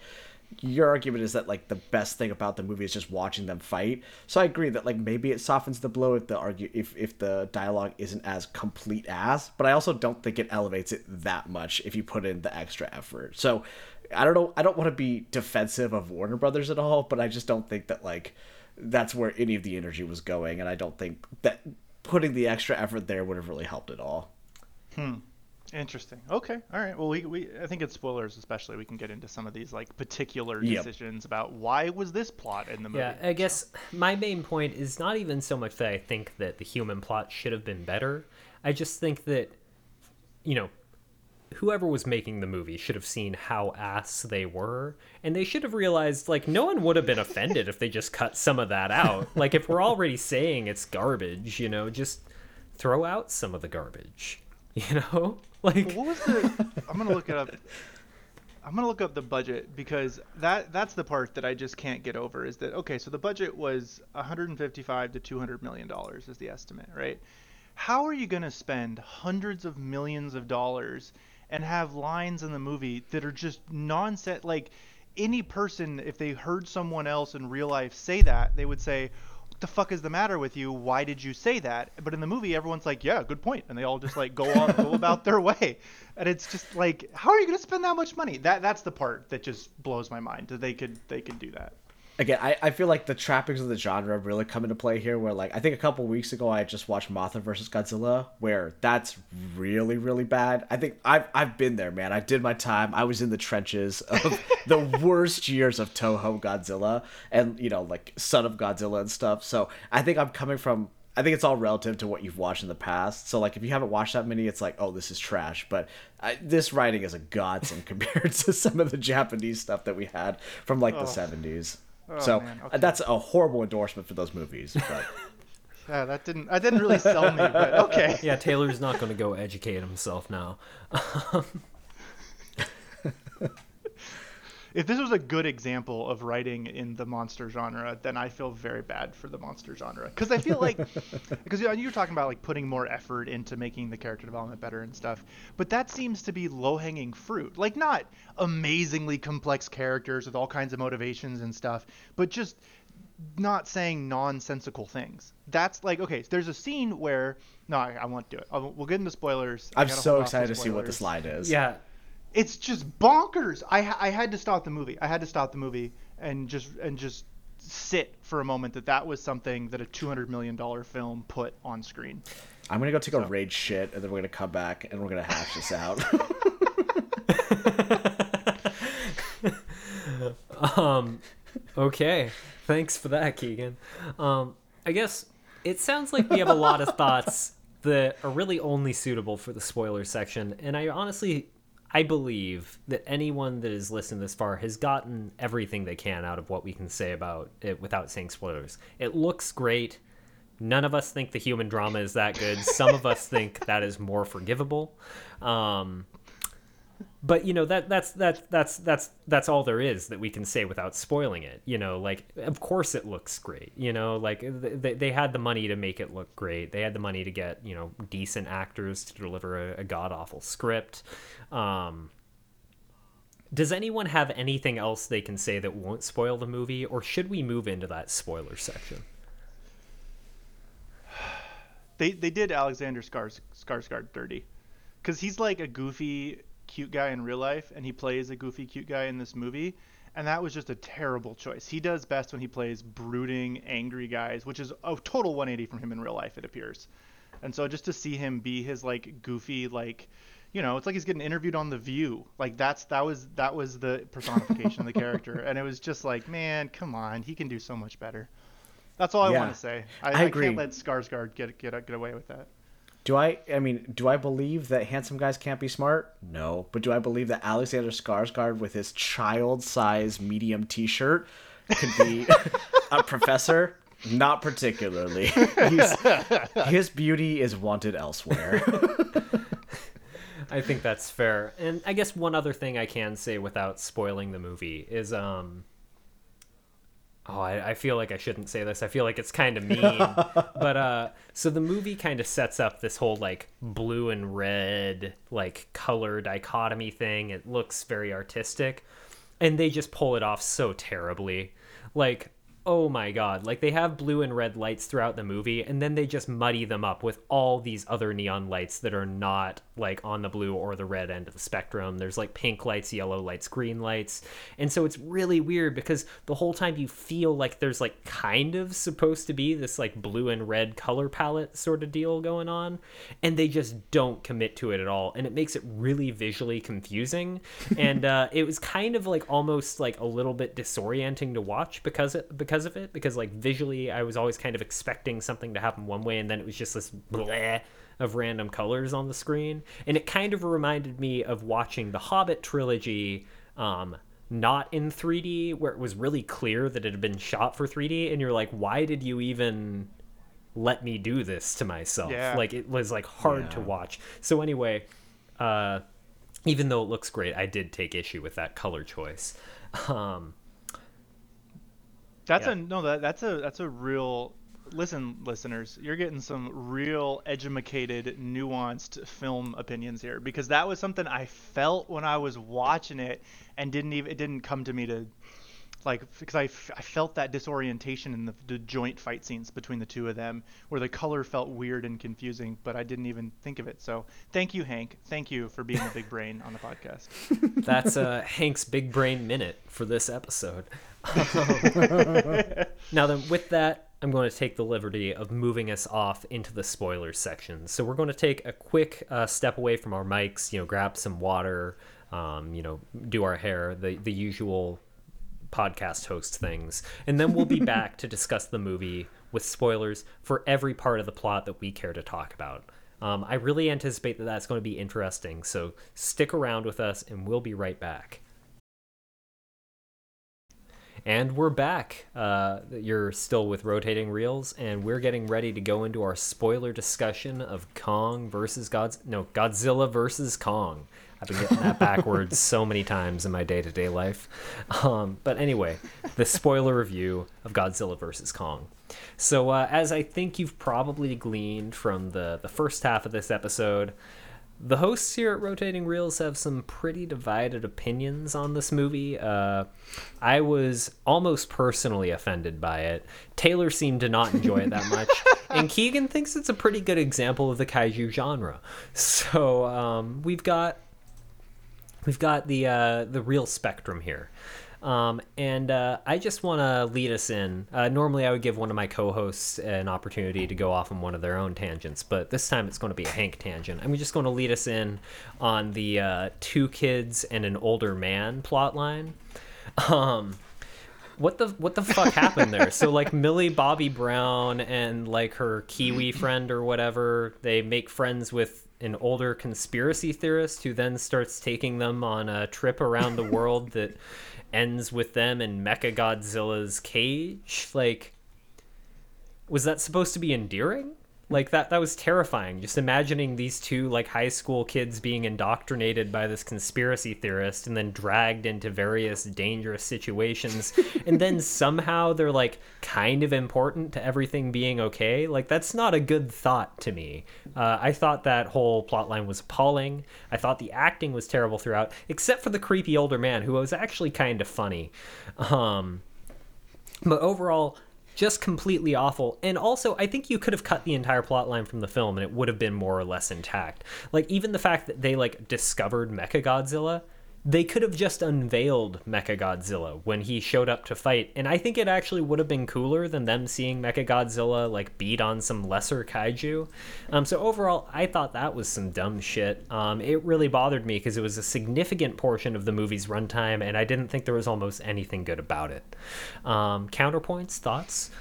your argument is that like the best thing about the movie is just watching them fight. So I agree that like maybe it softens the blow if the argue if if the dialogue isn't as complete as, but I also don't think it elevates it that much if you put in the extra effort. So I don't know. I don't want to be defensive of Warner Brothers at all, but I just don't think that like that's where any of the energy was going, and I don't think that putting the extra effort there would have really helped at all. Hmm. Interesting. Okay. All right. Well, we, we I think it's spoilers, especially we can get into some of these like particular Yep. decisions about why was this plot in the movie. Yeah, I guess my main point is not even so much that I think that the human plot should have been better. I just think that, you know, whoever was making the movie should have seen how ass they were, and they should have realized like no one would have been offended if they just cut some of that out. like if we're already saying it's garbage, you know, just throw out some of the garbage. [laughs] You know, like What was the? I'm gonna look it up. [laughs] I'm gonna look up the budget because that that's the part that I just can't get over. Is that okay? So the budget was 155 to 200 million dollars is the estimate, right? How are you gonna spend hundreds of millions of dollars and have lines in the movie that are just nonsense? Like, any person, if they heard someone else in real life say that, they would say, "What the fuck is the matter with you? Why did you say that?" But in the movie, everyone's like, "Yeah, good point," and they all just like go on, go about their way, and it's just like, how are you gonna spend that much money? That that's the part that just blows my mind that they could they could do that. Again, I, I feel like the trappings of the genre really come into play here. Where like I think a couple weeks ago I just watched Mothra versus Godzilla, where that's really really bad. I think I've I've been there, man. I did my time. I was in the trenches of [laughs] the worst years of Toho Godzilla, and you know like Son of Godzilla and stuff. So I think I'm coming from. I think it's all relative to what you've watched in the past. So like if you haven't watched that many, it's like oh this is trash. But I, this writing is a godsend [laughs] compared to some of the Japanese stuff that we had from like the 70s. So uh, okay. that's a horrible endorsement for those movies. But [laughs] Yeah, that didn't that didn't really sell me, but okay. [laughs] Yeah, Taylor's not going to go educate himself now. [laughs] If this was a good example of writing in the monster genre, then I feel very bad for the monster genre because I feel like [laughs] because you know, you're talking about like putting more effort into making the character development better and stuff, but that seems to be low hanging fruit. Like not amazingly complex characters with all kinds of motivations and stuff, but just not saying nonsensical things. That's like okay. There's a scene where no, I, I won't do it. I'll, we'll get into spoilers. I I'm so excited to see what the slide is. Yeah, it's just bonkers. I I had to stop the movie. I had to stop the movie and just and just sit for a moment that that was something that a 200 million dollar film put on screen. I'm gonna go take a rage shit, and then we're gonna come back and we're gonna hash this out. [laughs] um, Okay, thanks for that, Keegan. Um, I guess it sounds like we have a lot of [laughs] thoughts that are really only suitable for the spoiler section, and I honestly, I believe that anyone that has listened this far has gotten everything they can out of what we can say about it without saying spoilers. It looks great. None of us think the human drama is that good. Some of us think that is more forgivable. Um, but you know that that's that's that's that's that's all there is that we can say without spoiling it you know like of course it looks great you know like they, they had the money to make it look great. They had the money to get you know decent actors to deliver a, a god awful script. Um does anyone have anything else they can say that won't spoil the movie or should we move into that spoiler section? [sighs] They they did Alexander Skars Skarsgård dirty, because he's like a goofy cute guy in real life, and he plays a goofy cute guy in this movie, and that was just a terrible choice. He does best when he plays brooding, angry guys, which is a total 180 from him in real life, it appears. And so just to see him be his like goofy like you know, it's like he's getting interviewed on The View. Like that's that was that was the personification of the character, [laughs] and it was just like, man, come on, he can do so much better. That's all I Yeah. want to say. I, I I, can't let Skarsgård get get get away with that. Do I? I mean, do I believe that handsome guys can't be smart? No. But do I believe that Alexander Skarsgård with his child-size medium T-shirt could be [laughs] a professor? Not particularly. [laughs] He's, his beauty is wanted elsewhere. [laughs] I think that's fair. And I guess one other thing I can say without spoiling the movie is um Oh, I, I feel like I shouldn't say this. I feel like it's kind of mean. [laughs] but uh so the movie kind of sets up this whole like blue and red like color dichotomy thing. It looks very artistic. And they just pull it off so terribly. Like oh my god. Like they have blue and red lights throughout the movie and then they just muddy them up with all these other neon lights that are not like on the blue or the red end of the spectrum. There's like pink lights yellow lights green lights. And so it's really weird because the whole time you feel like there's like kind of supposed to be this like blue and red color palette sort of deal going on and they just don't commit to it at all. And it makes it really visually confusing. [laughs] And uh, it was kind of like almost like a little bit disorienting to watch because it, because of it because like visually I was always kind of expecting something to happen one way and then it was just this bleh of random colors on the screen. And it kind of reminded me of watching the Hobbit trilogy um not in 3D where it was really clear that it had been shot for 3D and you're like why did you even let me do this to myself? Yeah. like it was like hard to watch. So anyway uh even though it looks great i did take issue with that color choice. Um That's Yeah. a no. That that's a that's a real listen, listeners, you're getting some real educated, nuanced film opinions here because that was something I felt when I was watching it and didn't even it didn't come to me to like because I, f- I felt that disorientation in the, the joint fight scenes between the two of them where the color felt weird and confusing but i didn't even think of it so thank you hank thank you for being the big brain on the podcast [laughs] That's uh, Hank's big brain minute for this episode. [laughs] now then, with that, I'm going to take the liberty of moving us off into the spoilers section. So we're going to take a quick uh, step away from our mics. You know, grab some water. Um, you know, do our hair, the the usual podcast host things, and then we'll be [laughs] back to discuss the movie with spoilers for every part of the plot that we care to talk about. Um, I really anticipate that that's going to be interesting, so stick around with us, and we'll be right back. And we're back. Uh, you're still with Rotating Reels, and we're getting ready to go into our spoiler discussion of Kong versus God's no Godzilla versus Kong. I've been getting that backwards [laughs] so many times in my day-to-day life. Um, but anyway, the spoiler review of Godzilla versus Kong. So, uh, as I think you've probably gleaned from the the first half of this episode, the hosts here at Rotating Reels have some pretty divided opinions on this movie. Uh, I was almost personally offended by it. Taylor seemed to not enjoy it that [laughs] much, and Keegan thinks it's a pretty good example of the kaiju genre. So um, we've got we've got the uh, the real spectrum here. Um, and uh, I just want to lead us in. Uh, normally, I would give one of my co hosts an opportunity to go off on one of their own tangents, but this time it's going to be a Hank tangent. I'm just going to lead us in on the uh, two kids and an older man plot line. Um, what the what the fuck happened there? So like Millie Bobby Brown and like her Kiwi friend or whatever, they make friends with an older conspiracy theorist who then starts taking them on a trip around the world [laughs] that ends with them in Mecha Godzilla's cage. Like was that supposed to be endearing? Like that that was terrifying. Just imagining these two like high school kids being indoctrinated by this conspiracy theorist and then dragged into various dangerous situations [laughs] and then somehow they're like kind of important to everything being okay. Like that's not a good thought to me. Uh, I thought that whole plotline was appalling. I thought the acting was terrible throughout, except for the creepy older man who was actually kind of funny. Um, but overall just completely awful. And also i think you could have cut the entire plot line from the film and it would have been more or less intact. Like even the fact that they like discovered mecha godzilla they could have just unveiled mecha godzilla when he showed up to fight and i think it actually would have been cooler than them seeing mecha godzilla like beat on some lesser kaiju um, so overall i thought that was some dumb shit um, it really bothered me because it was a significant portion of the movie's runtime and i didn't think there was almost anything good about it um, counterpoints thoughts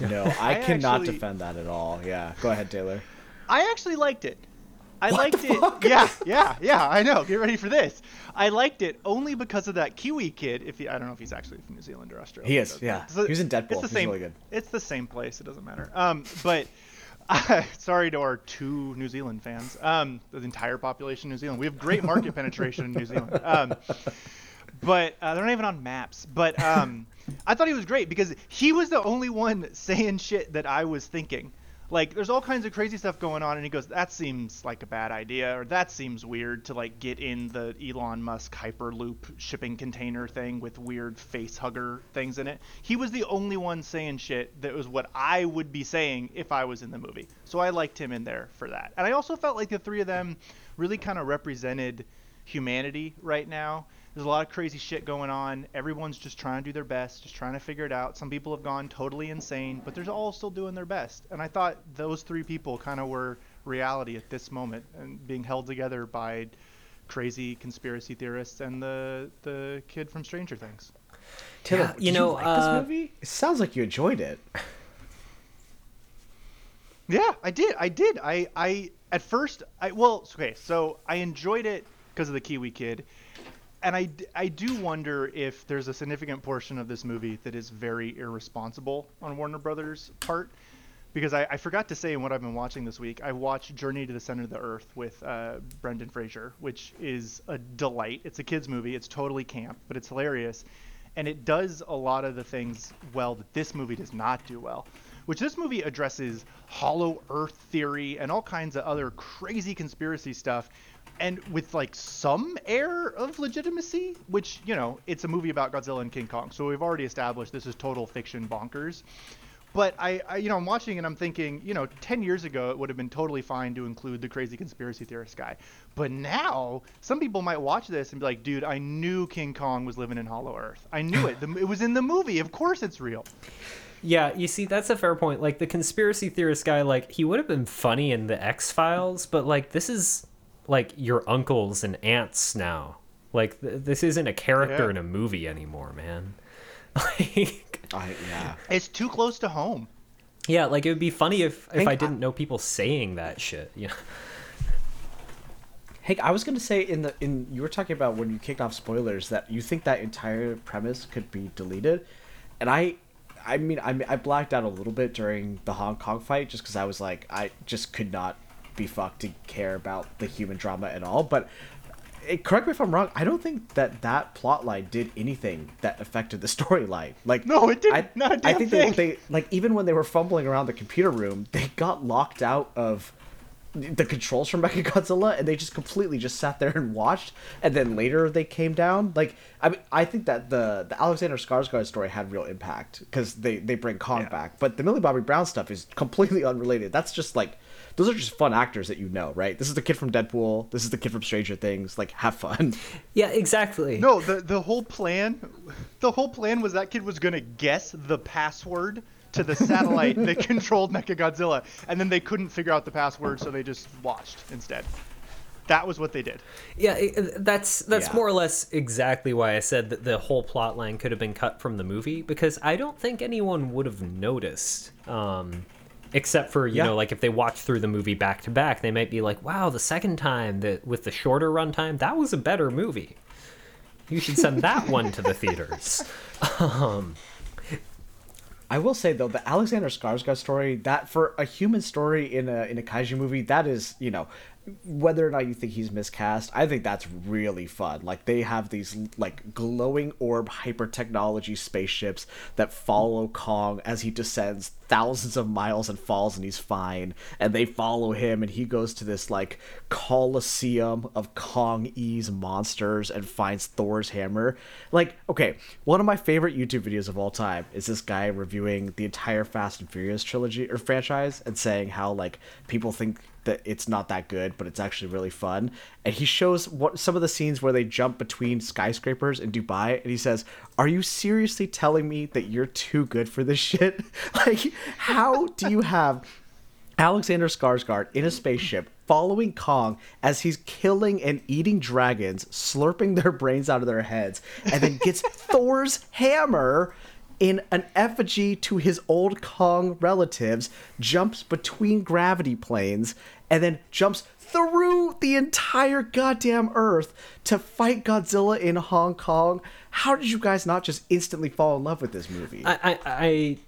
No, [laughs] I, I cannot actually- defend that at all. Yeah, go ahead, Taylor. I actually liked it. I What liked it. fuck? Yeah, yeah, yeah. I know. Get ready for this. I liked it only because of that Kiwi kid. If he, I don't know if he's actually from New Zealand or Australia. He is, yeah. He was in Deadpool. It's the He's same. really good. It's the same place. It doesn't matter. Um, but [laughs] sorry to our two New Zealand fans. Um, the entire population of New Zealand. We have great market penetration in New Zealand. [laughs] Um, but uh, they're not even on maps. But um, I thought he was great because he was the only one saying shit that I was thinking. Like, there's all kinds of crazy stuff going on, and he goes, "That seems like a bad idea," or "That seems weird to like get in the Elon Musk Hyperloop shipping container thing with weird face hugger things in it." He was the only one saying shit that was what I would be saying if I was in the movie. So I liked him in there for that, and I also felt like the three of them really kind of represented humanity right now. There's a lot of crazy shit going on. Everyone's just trying to do their best, just trying to figure it out. Some people have gone totally insane, but they're all still doing their best. And I thought those three people kind of were reality at this moment and being held together by crazy conspiracy theorists and the the kid from Stranger Things. Taylor, Yeah, you did know, like uh, this movie? It sounds like you enjoyed it. Yeah, I did. I did. I I at first I well okay, so I enjoyed it because of the Kiwi kid. And I, I do wonder if there's a significant portion of this movie that is very irresponsible on Warner Brothers' part. Because I, I forgot to say in what I've been watching this week, I watched Journey to the Center of the Earth with uh, Brendan Fraser, which is a delight. It's a kids' movie. It's totally camp, but it's hilarious. and it does a lot of the things well that this movie does not do well. Which this movie addresses hollow Earth theory and all kinds of other crazy conspiracy stuff, and with like some air of legitimacy. Which you know, it's a movie about Godzilla and King Kong, so we've already established this is total fiction bonkers but I, I, you know, I'm watching and I'm thinking, you know, 10 years ago it would have been totally fine to include the crazy conspiracy theorist guy. But now, some people might watch this and be like, dude, I knew King Kong was living in Hollow Earth. I knew it. The, it was in the movie. Of course it's real. Yeah, you see, that's a fair point. Like the conspiracy theorist guy, like he would have been funny in the X Files, but like this is like your uncles and aunts now. Like th- this isn't a character Yeah. in a movie anymore, man. [laughs] Like, I, yeah. It's too close to home. yeah, like it would be funny if if I I- didn't know people saying that shit. You know? [laughs] Hey, I was gonna say in the in you were talking about when you kicked off spoilers that you think that entire premise could be deleted, and I, I mean I I blacked out a little bit during the Hong Kong fight just because I was like I just could not be fucked to care about the human drama at all. But eh, correct me if I'm wrong. I don't think that that plot line did anything that affected the [laughs] storyline. Like No, it didn't. I, Not a I damn think thing. They, they like even when they were fumbling around the computer room, they got locked out of the controls from [laughs] Mechagodzilla, and they just completely just sat there and watched, and then later they came down. Like I mean, I think that the the Alexander Skarsgård story had real impact because they they bring Kong Yeah. back, but the Millie Bobby Brown stuff is completely unrelated. That's just like those are just fun actors that you know, right? This is the kid from Deadpool. This is the kid from Stranger Things. Like, have fun. [laughs] Yeah, exactly. No, the the whole plan, the whole plan was that kid was gonna guess the password to the satellite [laughs] that controlled Mechagodzilla, and then they couldn't figure out the password, so they just watched instead. That was what they did. Yeah, that's that's Yeah. more or less exactly why I said that the whole plot line could have been cut from the movie because I don't think anyone would have noticed. Um, except for you Yeah. know, like if they watch through the movie back to back, they might be like, "Wow, the second time that with the shorter runtime, that was a better movie." You should send that one to the theaters. [laughs] Um, I will say though, the Alexander Skarsgård story, that for a human story in a in a kaiju movie, that is, you know, whether or not you think he's miscast, I think that's really fun. Like they have these like glowing orb hyper technology spaceships that follow Kong as he descends thousands of miles and falls and he's fine. And they follow him and he goes to this like coliseum of Kong E's monsters and finds Thor's hammer. Like, okay, one of my favorite YouTube videos of all time is this guy reviewing the entire Fast and Furious trilogy or franchise and saying how like people think that it's not that good, but it's actually really fun. And he shows what some of the scenes where they jump between skyscrapers in Dubai, and he says, "Are you seriously telling me that you're too good for this shit? [laughs] like, how do you have Alexander Skarsgård in a spaceship following Kong as he's killing and eating dragons, slurping their brains out of their heads, and then gets [laughs] Thor's hammer in an effigy to his old Kong relatives, jumps between gravity planes, and then jumps through the entire goddamn earth to fight Godzilla in Hong Kong. How did you guys not just instantly fall in love with this movie? I, I, I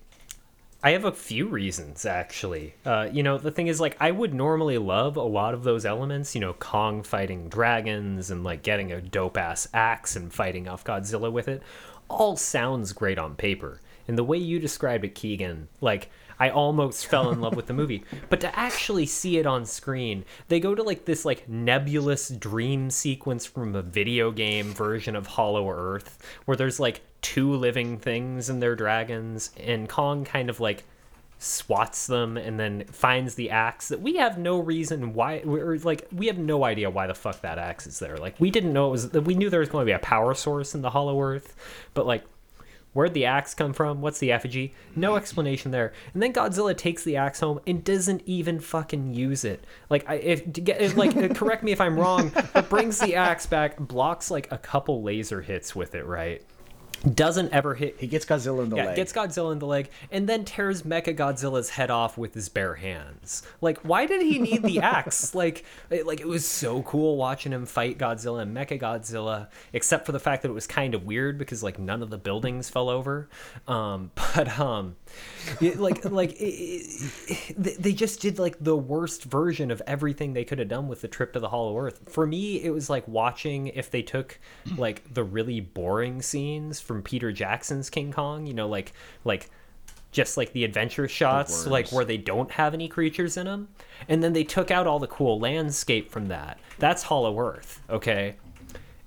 I have a few reasons actually. Uh, you know, the thing is, like, I would normally love a lot of those elements. You know, Kong fighting dragons and like getting a dope ass axe and fighting off Godzilla with it. All sounds great on paper. And the way you described it, Keegan, like, I almost fell in love with the movie. [laughs] But to actually see it on screen, they go to like this like nebulous dream sequence from a video game version of Hollow Earth, where there's like two living things and they're dragons, and Kong kind of like swats them and then finds the axe that we have no reason why or like we have no idea why the fuck that axe is there like we didn't know it was we knew there was going to be a power source in the hollow earth but like Where'd the axe come from? What's the effigy? No explanation there. And then Godzilla takes the axe home and doesn't even fucking use it. Like, I, if, to get, if like, [laughs] correct me if I'm wrong, but brings the axe back, blocks like a couple laser hits with it, right? Doesn't ever hit. he gets Godzilla in the Yeah, leg. gets Godzilla in the leg and then tears Mecha Godzilla's head off with his bare hands. Like, why did he need the axe? [laughs] like, it, like it was so cool watching him fight Godzilla and Mecha Godzilla, except for the fact that it was kind of weird because like none of the buildings fell over. Um, [laughs] but um, it- like like it, it, they- they just did like the worst version of everything they could have done with the trip to the Hollow Earth. For me, it was like watching if they took like the really boring scenes from Peter Jackson's King Kong. You know, like like just like the adventure shots, like where they don't have any creatures in them, and then they took out all the cool landscape from that. That's Hollow Earth, okay.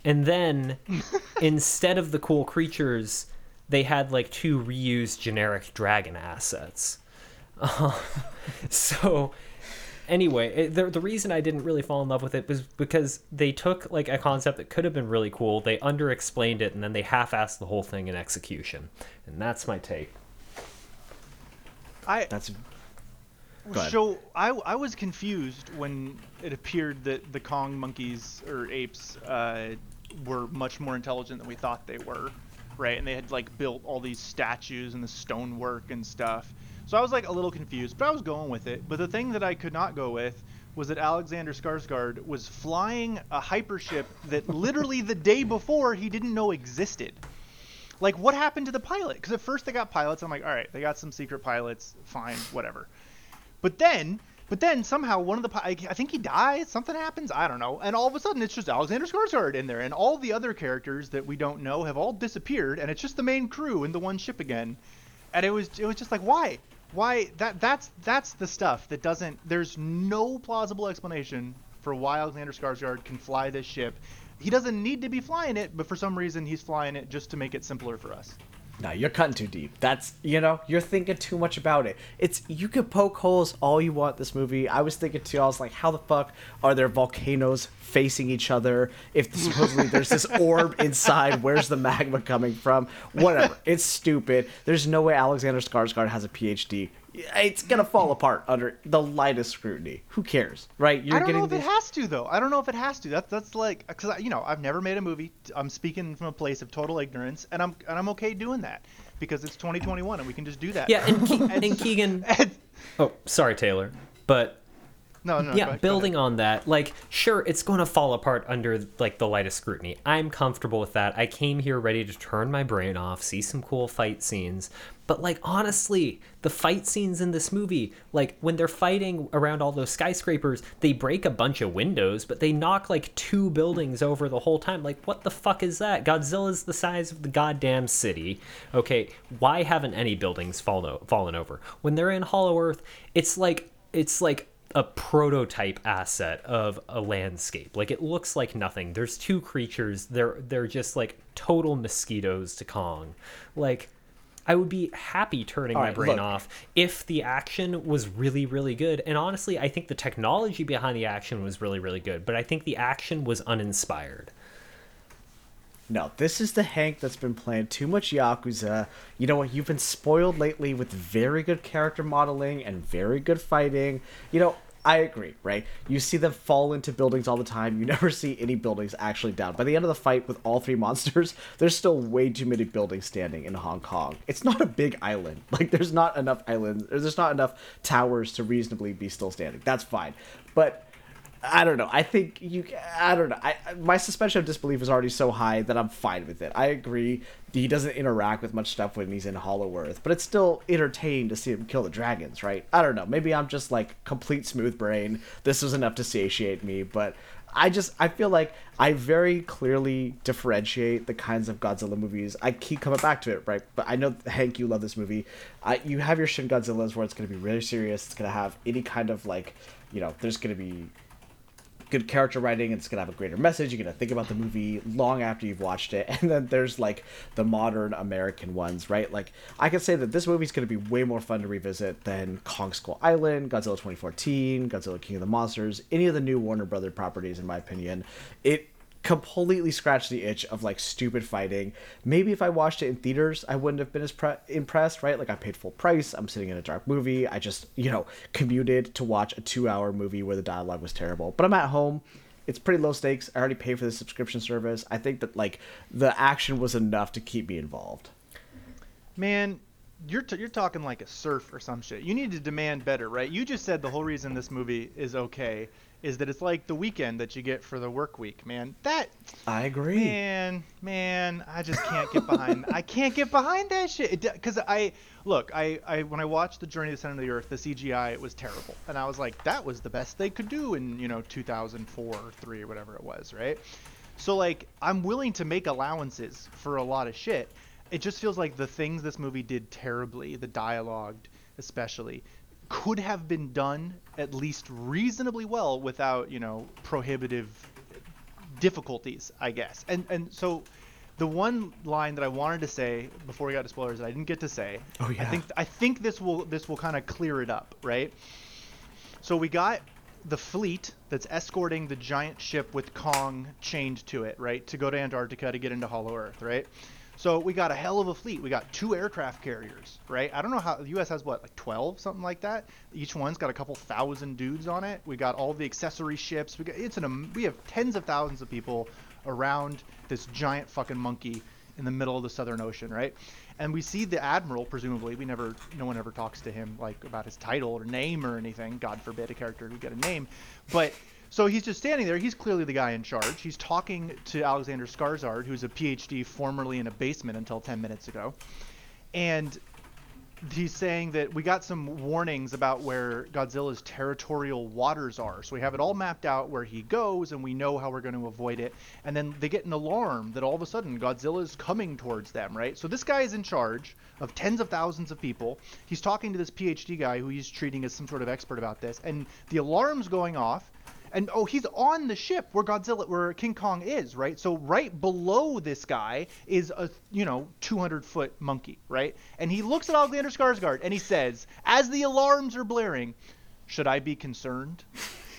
And then [laughs] instead of the cool creatures, they had like two reused generic dragon assets. Uh, [laughs] so anyway, it, the, the reason I didn't really fall in love with it was because they took like a concept that could have been really cool, they under-explained it, and then they half-assed the whole thing in execution. And that's my take. I That's Go so I I was confused when it appeared that the Kong monkeys or apes uh, were much more intelligent than we thought they were, right? And they had like built all these statues and the stonework and stuff. So I was like a little confused, but I was going with it. But the thing that I could not go with was that Alexander Skarsgård was flying a hypership that literally the day before he didn't know existed. Like, what happened to the pilot? Because at first they got pilots. I'm like, all right, they got some secret pilots. Fine, whatever. But then, but then somehow one of the I think he dies. Something happens. I don't know. And all of a sudden, it's just Alexander Skarsgård in there, and all the other characters that we don't know have all disappeared, and it's just the main crew in the one ship again. And it was it was just like, why? Why that that's that's the stuff that doesn't. There's no plausible explanation for why Alexander Skarsgård can fly this ship. He doesn't need to be flying it, but for some reason he's flying it just to make it simpler for us. No, you're cutting too deep. That's you know, you're thinking too much about it. It's you could poke holes all you want this movie. I was thinking too, I was like, how the fuck are there volcanoes facing each other? If supposedly there's this [laughs] orb inside, where's the magma coming from? Whatever. It's stupid. There's no way Alexander Skarsgård has a PhD. It's gonna fall apart under the lightest scrutiny. Who cares, right? You're I don't getting know if it has to though. I don't know if it has to. That's that's like because you know I've never made a movie. I'm speaking from a place of total ignorance, and I'm and I'm okay doing that because it's 2021 and we can just do that. Yeah, and, Ke- [laughs] and Keegan. [laughs] And- Oh, sorry, Taylor. But no, no. yeah, go building on that, like, sure, it's going to fall apart under like the lightest scrutiny. I'm comfortable with that. I came here ready to turn my brain off, see some cool fight scenes. But like, honestly, the fight scenes in this movie, like when they're fighting around all those skyscrapers, they break a bunch of windows, but they knock like two buildings over the whole time. Like, what the fuck is that? Godzilla's the size of the goddamn city. Okay, why haven't any buildings fallen fallen over? When they're in Hollow Earth, it's like it's like a prototype asset of a landscape. Like it looks like nothing. There's two creatures. They're they're just like total mosquitoes to Kong. Like I would be happy turning All my brain look. off if the action was really really good. And honestly, I think the technology behind the action was really really good, but I think the action was uninspired. No, this is the Hank that's been playing too much Yakuza. You know what? You've been spoiled lately with very good character modeling and very good fighting. You know, I agree, right? You see them fall into buildings all the time. You [laughs] never see any buildings actually down. By the end of the fight with all three monsters, [laughs] there's still way too many buildings standing in Hong Kong. It's not a big island. [laughs] Like, there's not enough islands, there's not enough towers to reasonably be still standing. That's fine. But I don't know. I think you. I don't know. I my suspension of disbelief is already so high that I'm fine with it. I agree. He doesn't interact with much stuff when he's in Hollow Earth, but it's still entertaining to see him kill the dragons, right? I don't know. Maybe I'm just like complete smooth brain. This was enough to satiate me, but I just I feel like I very clearly differentiate the kinds of Godzilla movies. I keep coming back to it, right? But I know Hank, you love this movie. I, you have your Shin Godzillas where it's going to be really serious. It's going to have any kind of like, you know, there's going to be good character writing it's to have a greater message you're to think about the movie long after you've watched it [laughs] and then there's like the modern american ones right? Like i can say that this movie's to be way more fun to revisit than kong skull island godzilla 2014 godzilla king of the monsters any of the new warner brother properties in my opinion. It completely scratched the itch of like stupid fighting. Maybe if I watched it in theaters, I wouldn't have been as pre- impressed, right? Like I paid full price. I'm sitting in a dark movie. I just, you know, commuted to watch a two hour movie where the dialogue was terrible. But I'm at home. It's pretty low stakes. I already paid for the subscription service. I think that like the action was enough to keep me involved. Man, you're t- you're talking like a serf or some shit. You need to demand better, right? You just said the whole reason this movie is okay is that it's like the weekend that you get for the work week, man. That I agree. man, man, I just can't get behind. I can't get behind that shit. Because I look, I, I when I watched the Journey to the Center of the Earth, the CGI it was terrible, and I was like, that was the best they could do in you know 2004 or three or whatever it was, right? So like, I'm willing to make allowances for a lot of shit. it just feels like the things this movie did terribly, the dialogue especially, could have been done at least reasonably well without you know prohibitive difficulties, I guess. And and so the one line that I wanted to say before we got to spoilers that I didn't get to say. Oh, yeah. I think I think this will this will kind of clear it up, right? So we got the fleet that's escorting the giant ship with Kong chained to it, right, to go to Antarctica to get into Hollow Earth, right? So we got a hell of a fleet. We got two aircraft carriers, right? I don't know how the U.S. has what, like 12, something like that. Each one's got a couple thousand dudes on it. We got all the accessory ships. We got it's an we have tens of thousands of people around this giant fucking monkey in the middle of the Southern Ocean, right? And we see the admiral, presumably. We never, no one ever talks to him like about his title or name or anything. God forbid a character would get a name, but so he's just standing there. He's clearly the guy in charge. He's talking to Alexander Skarsgård, who's a PhD formerly in a basement until 10 minutes ago, and he's saying that we got some warnings about where Godzilla's territorial waters are. So we have it all mapped out where he goes and we know how we're going to avoid it. And then they get an alarm that all of a sudden Godzilla is coming towards them, right? So this guy is in charge of tens of thousands of people. He's talking to this PhD guy who he's treating as some sort of expert about this. And the alarm's going off and oh he's on the ship where godzilla where king kong is right? So right below this guy is a you know 200 foot monkey right? And he looks at alexander skarsgård and he says as the alarms are blaring should i be concerned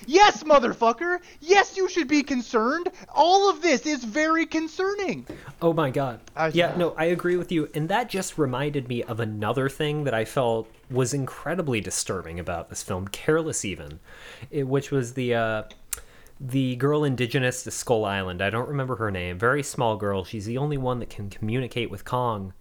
yes motherfucker yes you should be concerned all of this is very concerning Oh my god. Yeah, no, I agree with you. And that just reminded me of another thing that I felt was incredibly disturbing about this film, Careless even, it, which was the uh the girl indigenous to Skull Island. I don't remember her name. Very small girl. She's the only one that can communicate with Kong.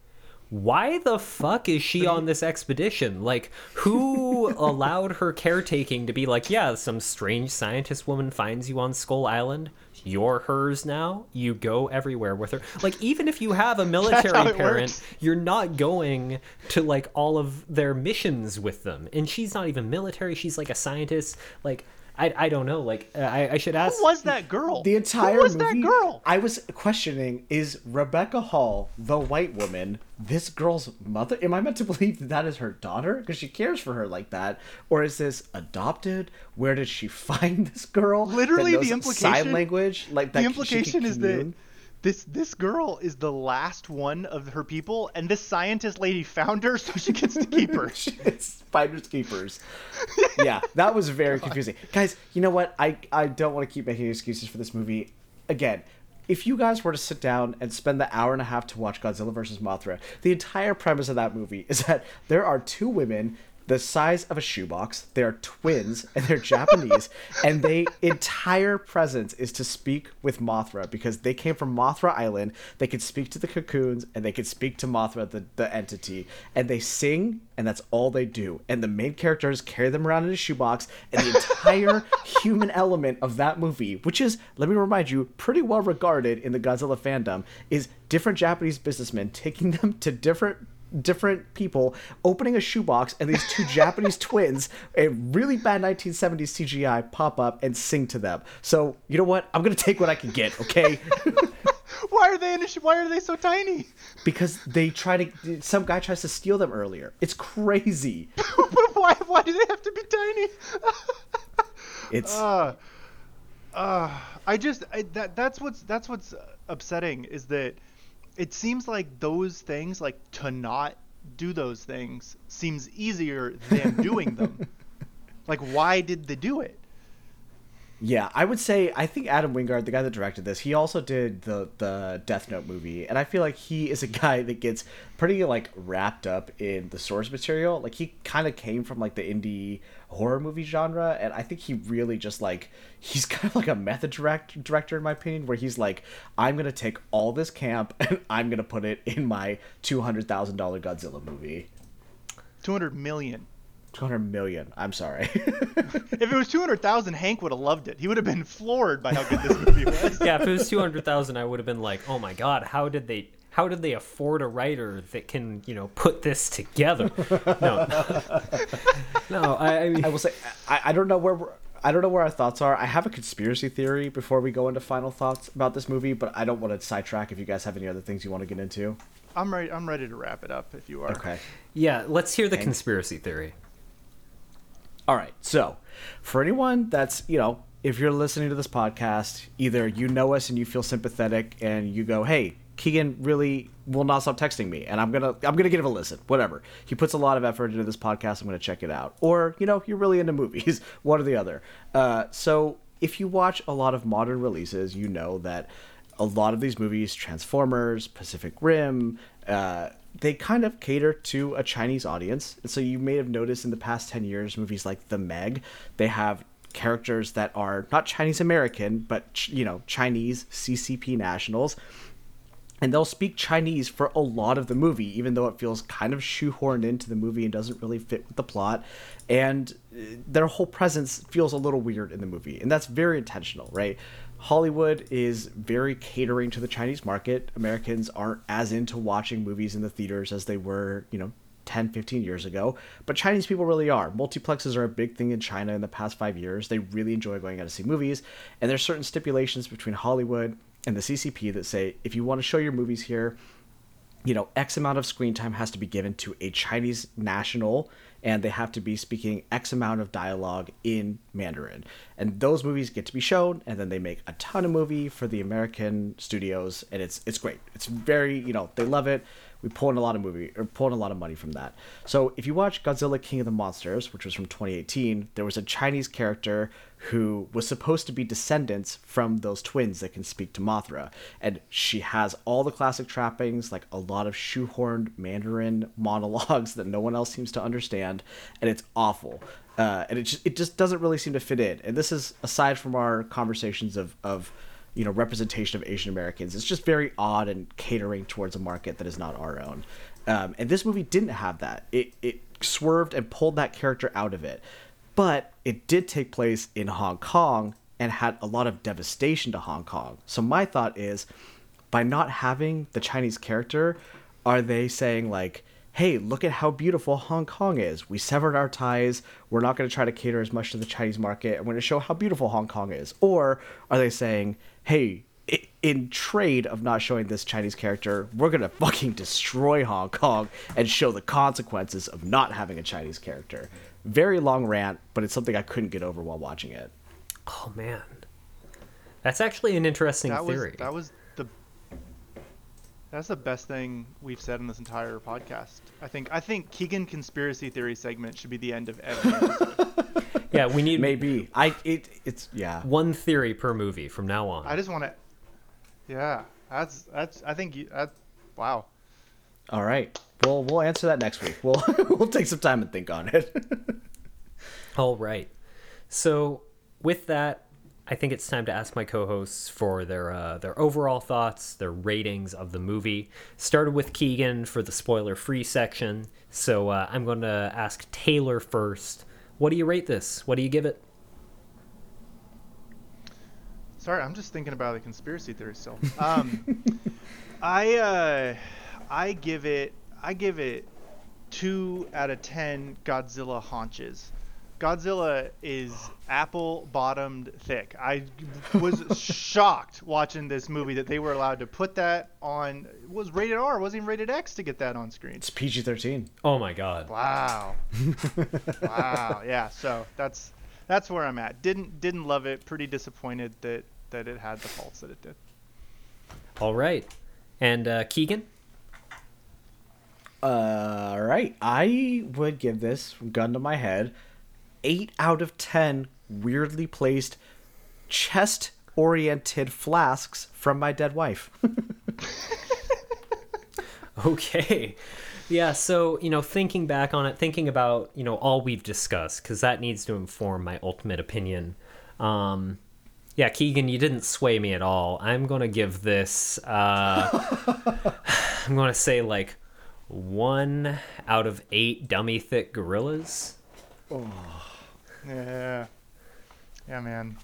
Why the fuck is she on this expedition? Like, who [laughs] allowed her caretaking to be like, yeah, some strange scientist woman finds you on Skull Island. You're hers now. You go everywhere with her. Like, even if you have a military parent, works. you're not going to like all of their missions with them. And she's not even military. She's like a scientist. Like, I, I don't know. Like, uh, I, I should ask. who was that girl The entire who was movie, that girl I was questioning: Is Rebecca Hall, the white woman, this girl's mother? Am I meant to believe that that is her daughter because she cares for her like that, or is this adopted? Where did she [laughs] find this girl? Literally, the knows sign implication- language, like that. the implication can is that commune? This this girl is the last one of her people, and this scientist lady found her, so she gets to keep her. [laughs] it's finders keepers. yeah, that was very [laughs] confusing. Guys, you know what? I I don't want to keep making excuses for this movie. Again, if you guys were to sit down and spend the hour and a half to watch Godzilla vs. Mothra, the entire premise of that movie is that there are two women the size of a shoebox. They're twins and they're Japanese, [laughs] and they entire presence is to speak with Mothra because they came from Mothra Island. They could speak to the cocoons and they could speak to Mothra, the, the entity, and they sing, and that's all they do. And the main characters carry them around in a shoebox, and the entire [laughs] human element of that movie, which is, let me remind you, pretty well regarded in the Godzilla fandom, is different Japanese businessmen taking them to different different people opening a shoebox and these two [laughs] Japanese twins, a really bad 1970s CGI, pop up and sing to them. So, you know what? I'm going to take what I can get, okay? [laughs] Why are they in a sh- Why are they so tiny? because they try to some guy tries to steal them earlier. It's crazy. [laughs] but why Why do they have to be tiny? It's uh, uh, I just I, that that's what's that's what's upsetting is that it seems like those things like to not do those things seems easier than doing them. [laughs] like why did they do it? Yeah, I would say I think Adam Wingard, the guy that directed this, he also did the the Death Note movie, and I feel like he is a [laughs] guy that gets pretty like wrapped up in the source material. Like he kind of came from like the indie horror movie genre, and I think he really just like he's [laughs] kind of like a method direct director in my opinion, where he's like, I'm gonna take all this camp [laughs] and I'm gonna put it in my two hundred thousand dollar Godzilla movie. Two hundred million. Two hundred million. I'm sorry. [laughs] If it was two hundred thousand, Hank would have loved it. He would have been floored by how good this movie was. [laughs] yeah, if it was two hundred thousand, I would have been like, "Oh my god, how did they? How did they afford a writer that can, you know, put this together?" No, [laughs] no, I, I mean, I will say I, I don't know where we're I don't know where our thoughts are. I have a conspiracy theory before we go into final thoughts about this movie, but I don't want to sidetrack. If you guys have any other things you want to get into, I'm ready. I'm ready to wrap it up. If you are. okay. Yeah, let's hear the Hank? conspiracy theory. All right. So, for anyone that's, you know, if you're listening to this podcast, either you know us and you feel sympathetic and you go, "Hey, Keegan really will not stop texting me and I'm going to I'm going to give it a listen." Whatever. He puts a lot of effort into this podcast. I'm going to check it out. Or, you know, you're really into movies, [laughs] one or the other. Uh, so, if you watch a lot of modern releases, you know that a lot of these movies, Transformers, Pacific Rim, uh, they kind of cater to a Chinese audience. And so you may have noticed in the past 10 years, movies like The Meg, they have characters that are not Chinese American, but, you know, Chinese CCP nationals. And they'll speak Chinese for a lot of the movie, even though it feels kind of shoehorned into the movie and doesn't really fit with the plot. And uh, their whole presence feels a little weird in the movie. And that's very intentional, right? Hollywood is very catering to the Chinese market. Americans aren't as into watching movies in the theaters as they were, you know, 10, 15 years ago. But Chinese people really are. Multiplexes are a big thing in China in the past five years. They really enjoy going out to see movies. And there's certain stipulations between Hollywood and the CCP that say if you want to show your movies here, you know, X amount of screen time has to be given to a Chinese national, and they have to be speaking X amount of dialogue in Mandarin. And those movies get to be shown, and then they make a ton of movie for the American studios, and it's it's great. It's very, you know, they love it. We pull in a lot of movie or pull in a lot of money from that. So if you watch Godzilla King of the Monsters, which was from 2018, there was a Chinese character who was supposed to be descendants from those twins that can speak to Mothra. And she has all the classic trappings, like a lot of shoehorned Mandarin monologues [laughs] that no one else seems to understand, and it's awful. Uh, and it just it just doesn't really seem to fit in. And this is aside from our conversations of of you know representation of Asian Americans. It's just very odd and catering towards a market that is not our own. Um, and this movie didn't have that. It it swerved and pulled that character out of it, but it did take place in Hong Kong and had a lot of devastation to Hong Kong. So my thought is, by not having the Chinese character, are they saying like? Hey, look at how beautiful Hong Kong is. We severed our ties. We're not going to try to cater as much to the Chinese market. I'm going to show how beautiful Hong Kong is. Or are they saying, hey, in trade of not showing this Chinese character, we're gonna fucking destroy Hong Kong and show the consequences of not having a Chinese character. Very long rant, but it's something I couldn't get over while watching it. Oh man, that's actually an interesting that was theory. that was the that's the best thing we've said in this entire podcast. I think I think Keegan conspiracy theory segment should be the end of every episode. [laughs] yeah, we need Maybe I it it's yeah. one theory per movie from now on. I just want to Yeah, that's that's I think you that wow. All right. Well, we'll answer that next week. We'll [laughs] we'll take some time and think on it. [laughs] All right. So with that, I think it's time to ask my co-hosts for their uh, their overall thoughts, their ratings of the movie. Started with Keegan for the spoiler-free section. So uh, I'm going to ask Taylor first. What do you rate this? What do you give it? Sorry, I'm just thinking about the conspiracy theory still. Um, [laughs] I uh, I give it I give it two out of ten Godzilla haunches. Godzilla is apple bottomed thick. I was shocked watching this movie that they were allowed to put that on. It was rated R, it wasn't even rated X to get that on screen. It's PG thirteen. Oh my god. Wow. [laughs] wow. Yeah. So that's that's where I'm at. Didn't didn't love it. Pretty disappointed that that it had the faults that it did. All right. And uh, Keegan? All right. I would give this gun to my head, eight out of ten weirdly placed chest oriented flasks from my dead wife. [laughs] Okay. Yeah, so, you know, thinking back on it, thinking about, you know, all we've discussed, because that needs to inform my ultimate opinion. Um, yeah, Keegan, you didn't sway me at all. I'm going to give this, uh, [laughs] I'm going to say like one out of eight dummy thick gorillas. Yeah. Yeah, man.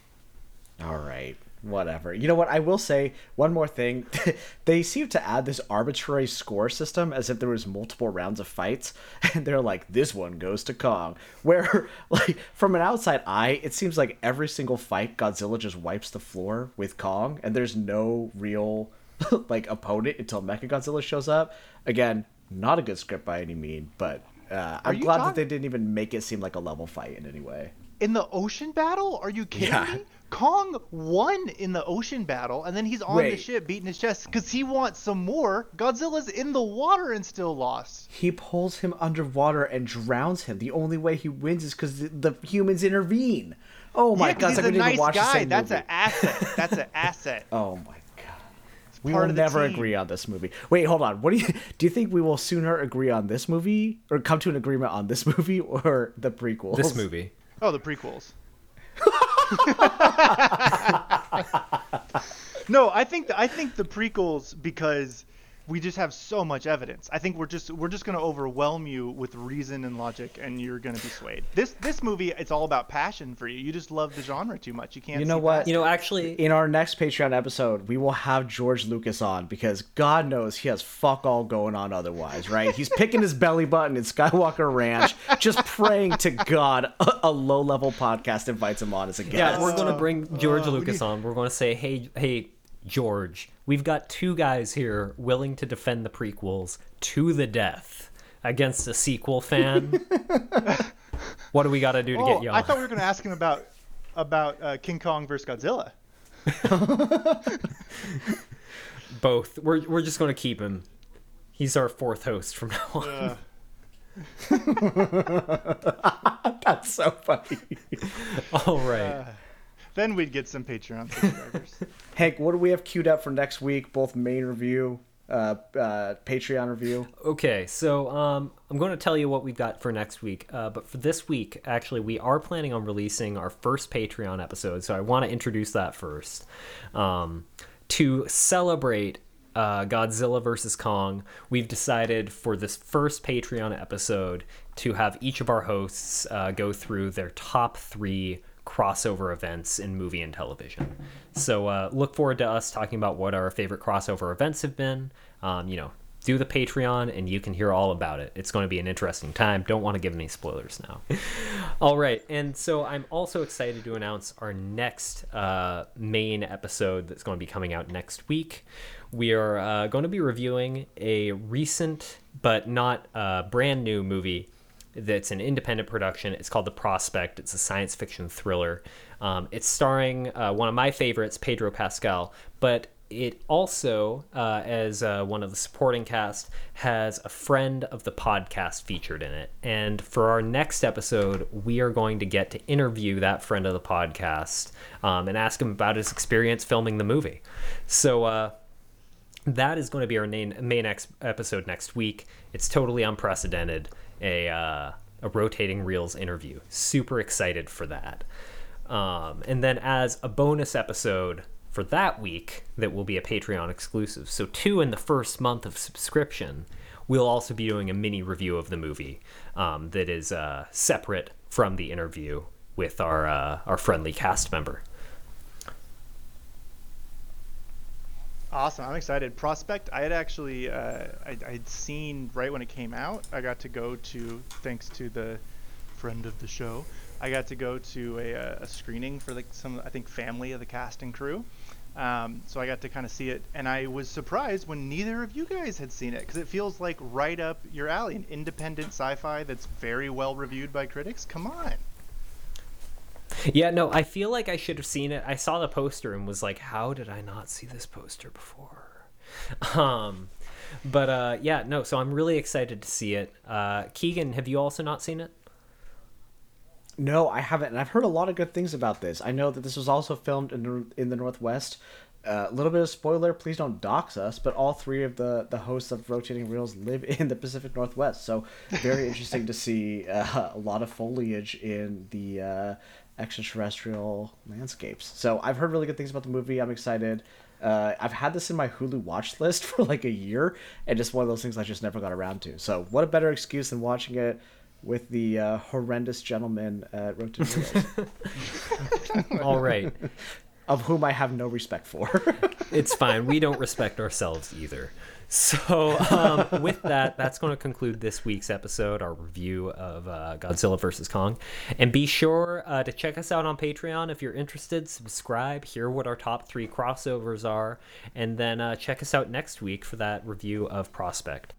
All right. whatever. You know what? I will say one more thing. [laughs] they seem to add this arbitrary score system as if there was multiple rounds of fights, [laughs] and they're like, "This one goes to Kong." [laughs] Where, like, from an outside eye, it seems like every single fight, Godzilla just wipes the floor with Kong, and there's no real like opponent until Mechagodzilla shows up. Again, not a good script by any mean, but uh, I'm glad talk- that they didn't even make it seem like a level fight in any way. In the ocean battle? Are you kidding Yeah. me? Kong won in the ocean battle, and then he's on the ship beating his chest because he wants some more. Godzilla's in the water and still lost. He pulls him underwater and drowns him. The only way he wins is because the, the humans intervene. Oh my yeah, god! he's I a nice guy. That's an asset. That's an [laughs] asset. Oh my god. We will of the never team. agree on this movie. Wait, hold on. What do you do? You think we will sooner agree on this movie, or come to an agreement on this [laughs] movie, or the prequel? This movie. Oh, the prequels. [laughs] [laughs] no, I think the, I think the prequels because we just have so much evidence. I think we're just we're just going to overwhelm you with reason and logic, and you're going to be swayed. This this movie, it's all about passion for you. You just love the genre too much. You can't. You know see what? You know, actually, In our next Patreon episode, we will have George Lucas on because God knows he has fuck all going on otherwise, right? He's picking his belly button in Skywalker Ranch, just praying to God a, a low level podcast invites him on as a guest. yeah, we're going to bring uh, George uh, Lucas on. We're going to say, hey, hey, George, we've got two guys here willing to defend the prequels to the death against a sequel fan. [laughs] what do we got to do to Oh, get you on? I thought we were going to ask him about about uh, King Kong versus Godzilla. [laughs] Both. We're we're just going to keep him. He's our fourth host from now on. Uh, [laughs] That's so funny. All right. Then we'd get some Patreon [laughs] subscribers. Hank, what do we have queued up for next week? Both main review, uh, uh, Patreon review. Okay, so um, I'm going to tell you what we've got for next week. Uh, but for this week, actually, we are planning on releasing our first Patreon episode. So I want to introduce that first. Um, to celebrate uh, Godzilla vs. Kong, we've decided for this first Patreon episode to have each of our hosts uh, go through their top three crossover events in movie and television. So uh, look forward to us talking about what our favorite crossover events have been. Um, you know, do the Patreon and you can hear all about it. It's going to be an interesting time. Don't want to give any spoilers now. [laughs] all right, and so I'm also excited to announce our next uh, main episode that's going to be coming out next week. We are uh, going to be reviewing a recent but not uh, brand new movie that's an independent production. It's called The Prospect. It's a science fiction thriller. Um, it's starring uh, one of my favorites, Pedro Pascal, but it also, uh, as uh, one of the supporting cast, has a friend of the podcast featured in it. And for our next episode, we are going to get to interview that friend of the podcast um, and ask him about his experience filming the movie. So, uh, that is going to be our main main ex- episode next week. It's totally unprecedented. A uh, a rotating reels interview. Super excited for that. Um, and then as a bonus episode for that week, that will be a Patreon exclusive. So two in the first month of subscription. We'll also be doing a mini review of the movie um, that is uh, separate from the interview with our uh, our friendly cast member. Awesome! I'm excited. Prospect. I had actually, uh, I, I'd seen right when it came out. I got to go to, thanks to the friend of the show, I got to go to a, uh, a screening for like some, I think, family of the cast and crew. Um, so I got to kind of see it, and I was surprised when neither of you guys had seen it because it feels like right up your alley, an independent sci-fi that's very well reviewed by critics. Come on. Yeah, no, I feel like I should have seen it. I saw the poster and was like, how did I not see this poster before? [laughs] Um, but uh, yeah, no, so I'm really excited to see it. Uh, Keegan, have you also not seen it? No, I haven't, and I've heard a lot of good things about this. I know that this was also filmed in the, in the Northwest. A little bit of spoiler, please don't dox us, but all three of the, the hosts of Rotating Reels live in the Pacific Northwest, so very [laughs] interesting to see uh, a lot of foliage in the uh, extraterrestrial landscapes. So I've heard really good things about the movie. I'm excited. Uh, I've had this in my Hulu watch list [laughs] for like a year, and just one of those things I just never got around to. So what a better excuse than watching it with the uh, horrendous gentleman at Rotating Reels. [laughs] [laughs] All right. of whom I have no respect for. it's fine. We don't respect ourselves either. So, um, with that, that's going to conclude this week's episode, our review of uh, Godzilla vs. Kong. And be sure uh, to check us out on Patreon if you're interested. Subscribe, hear what our top three crossovers are, and then uh, check us out next week for that review of Prospect.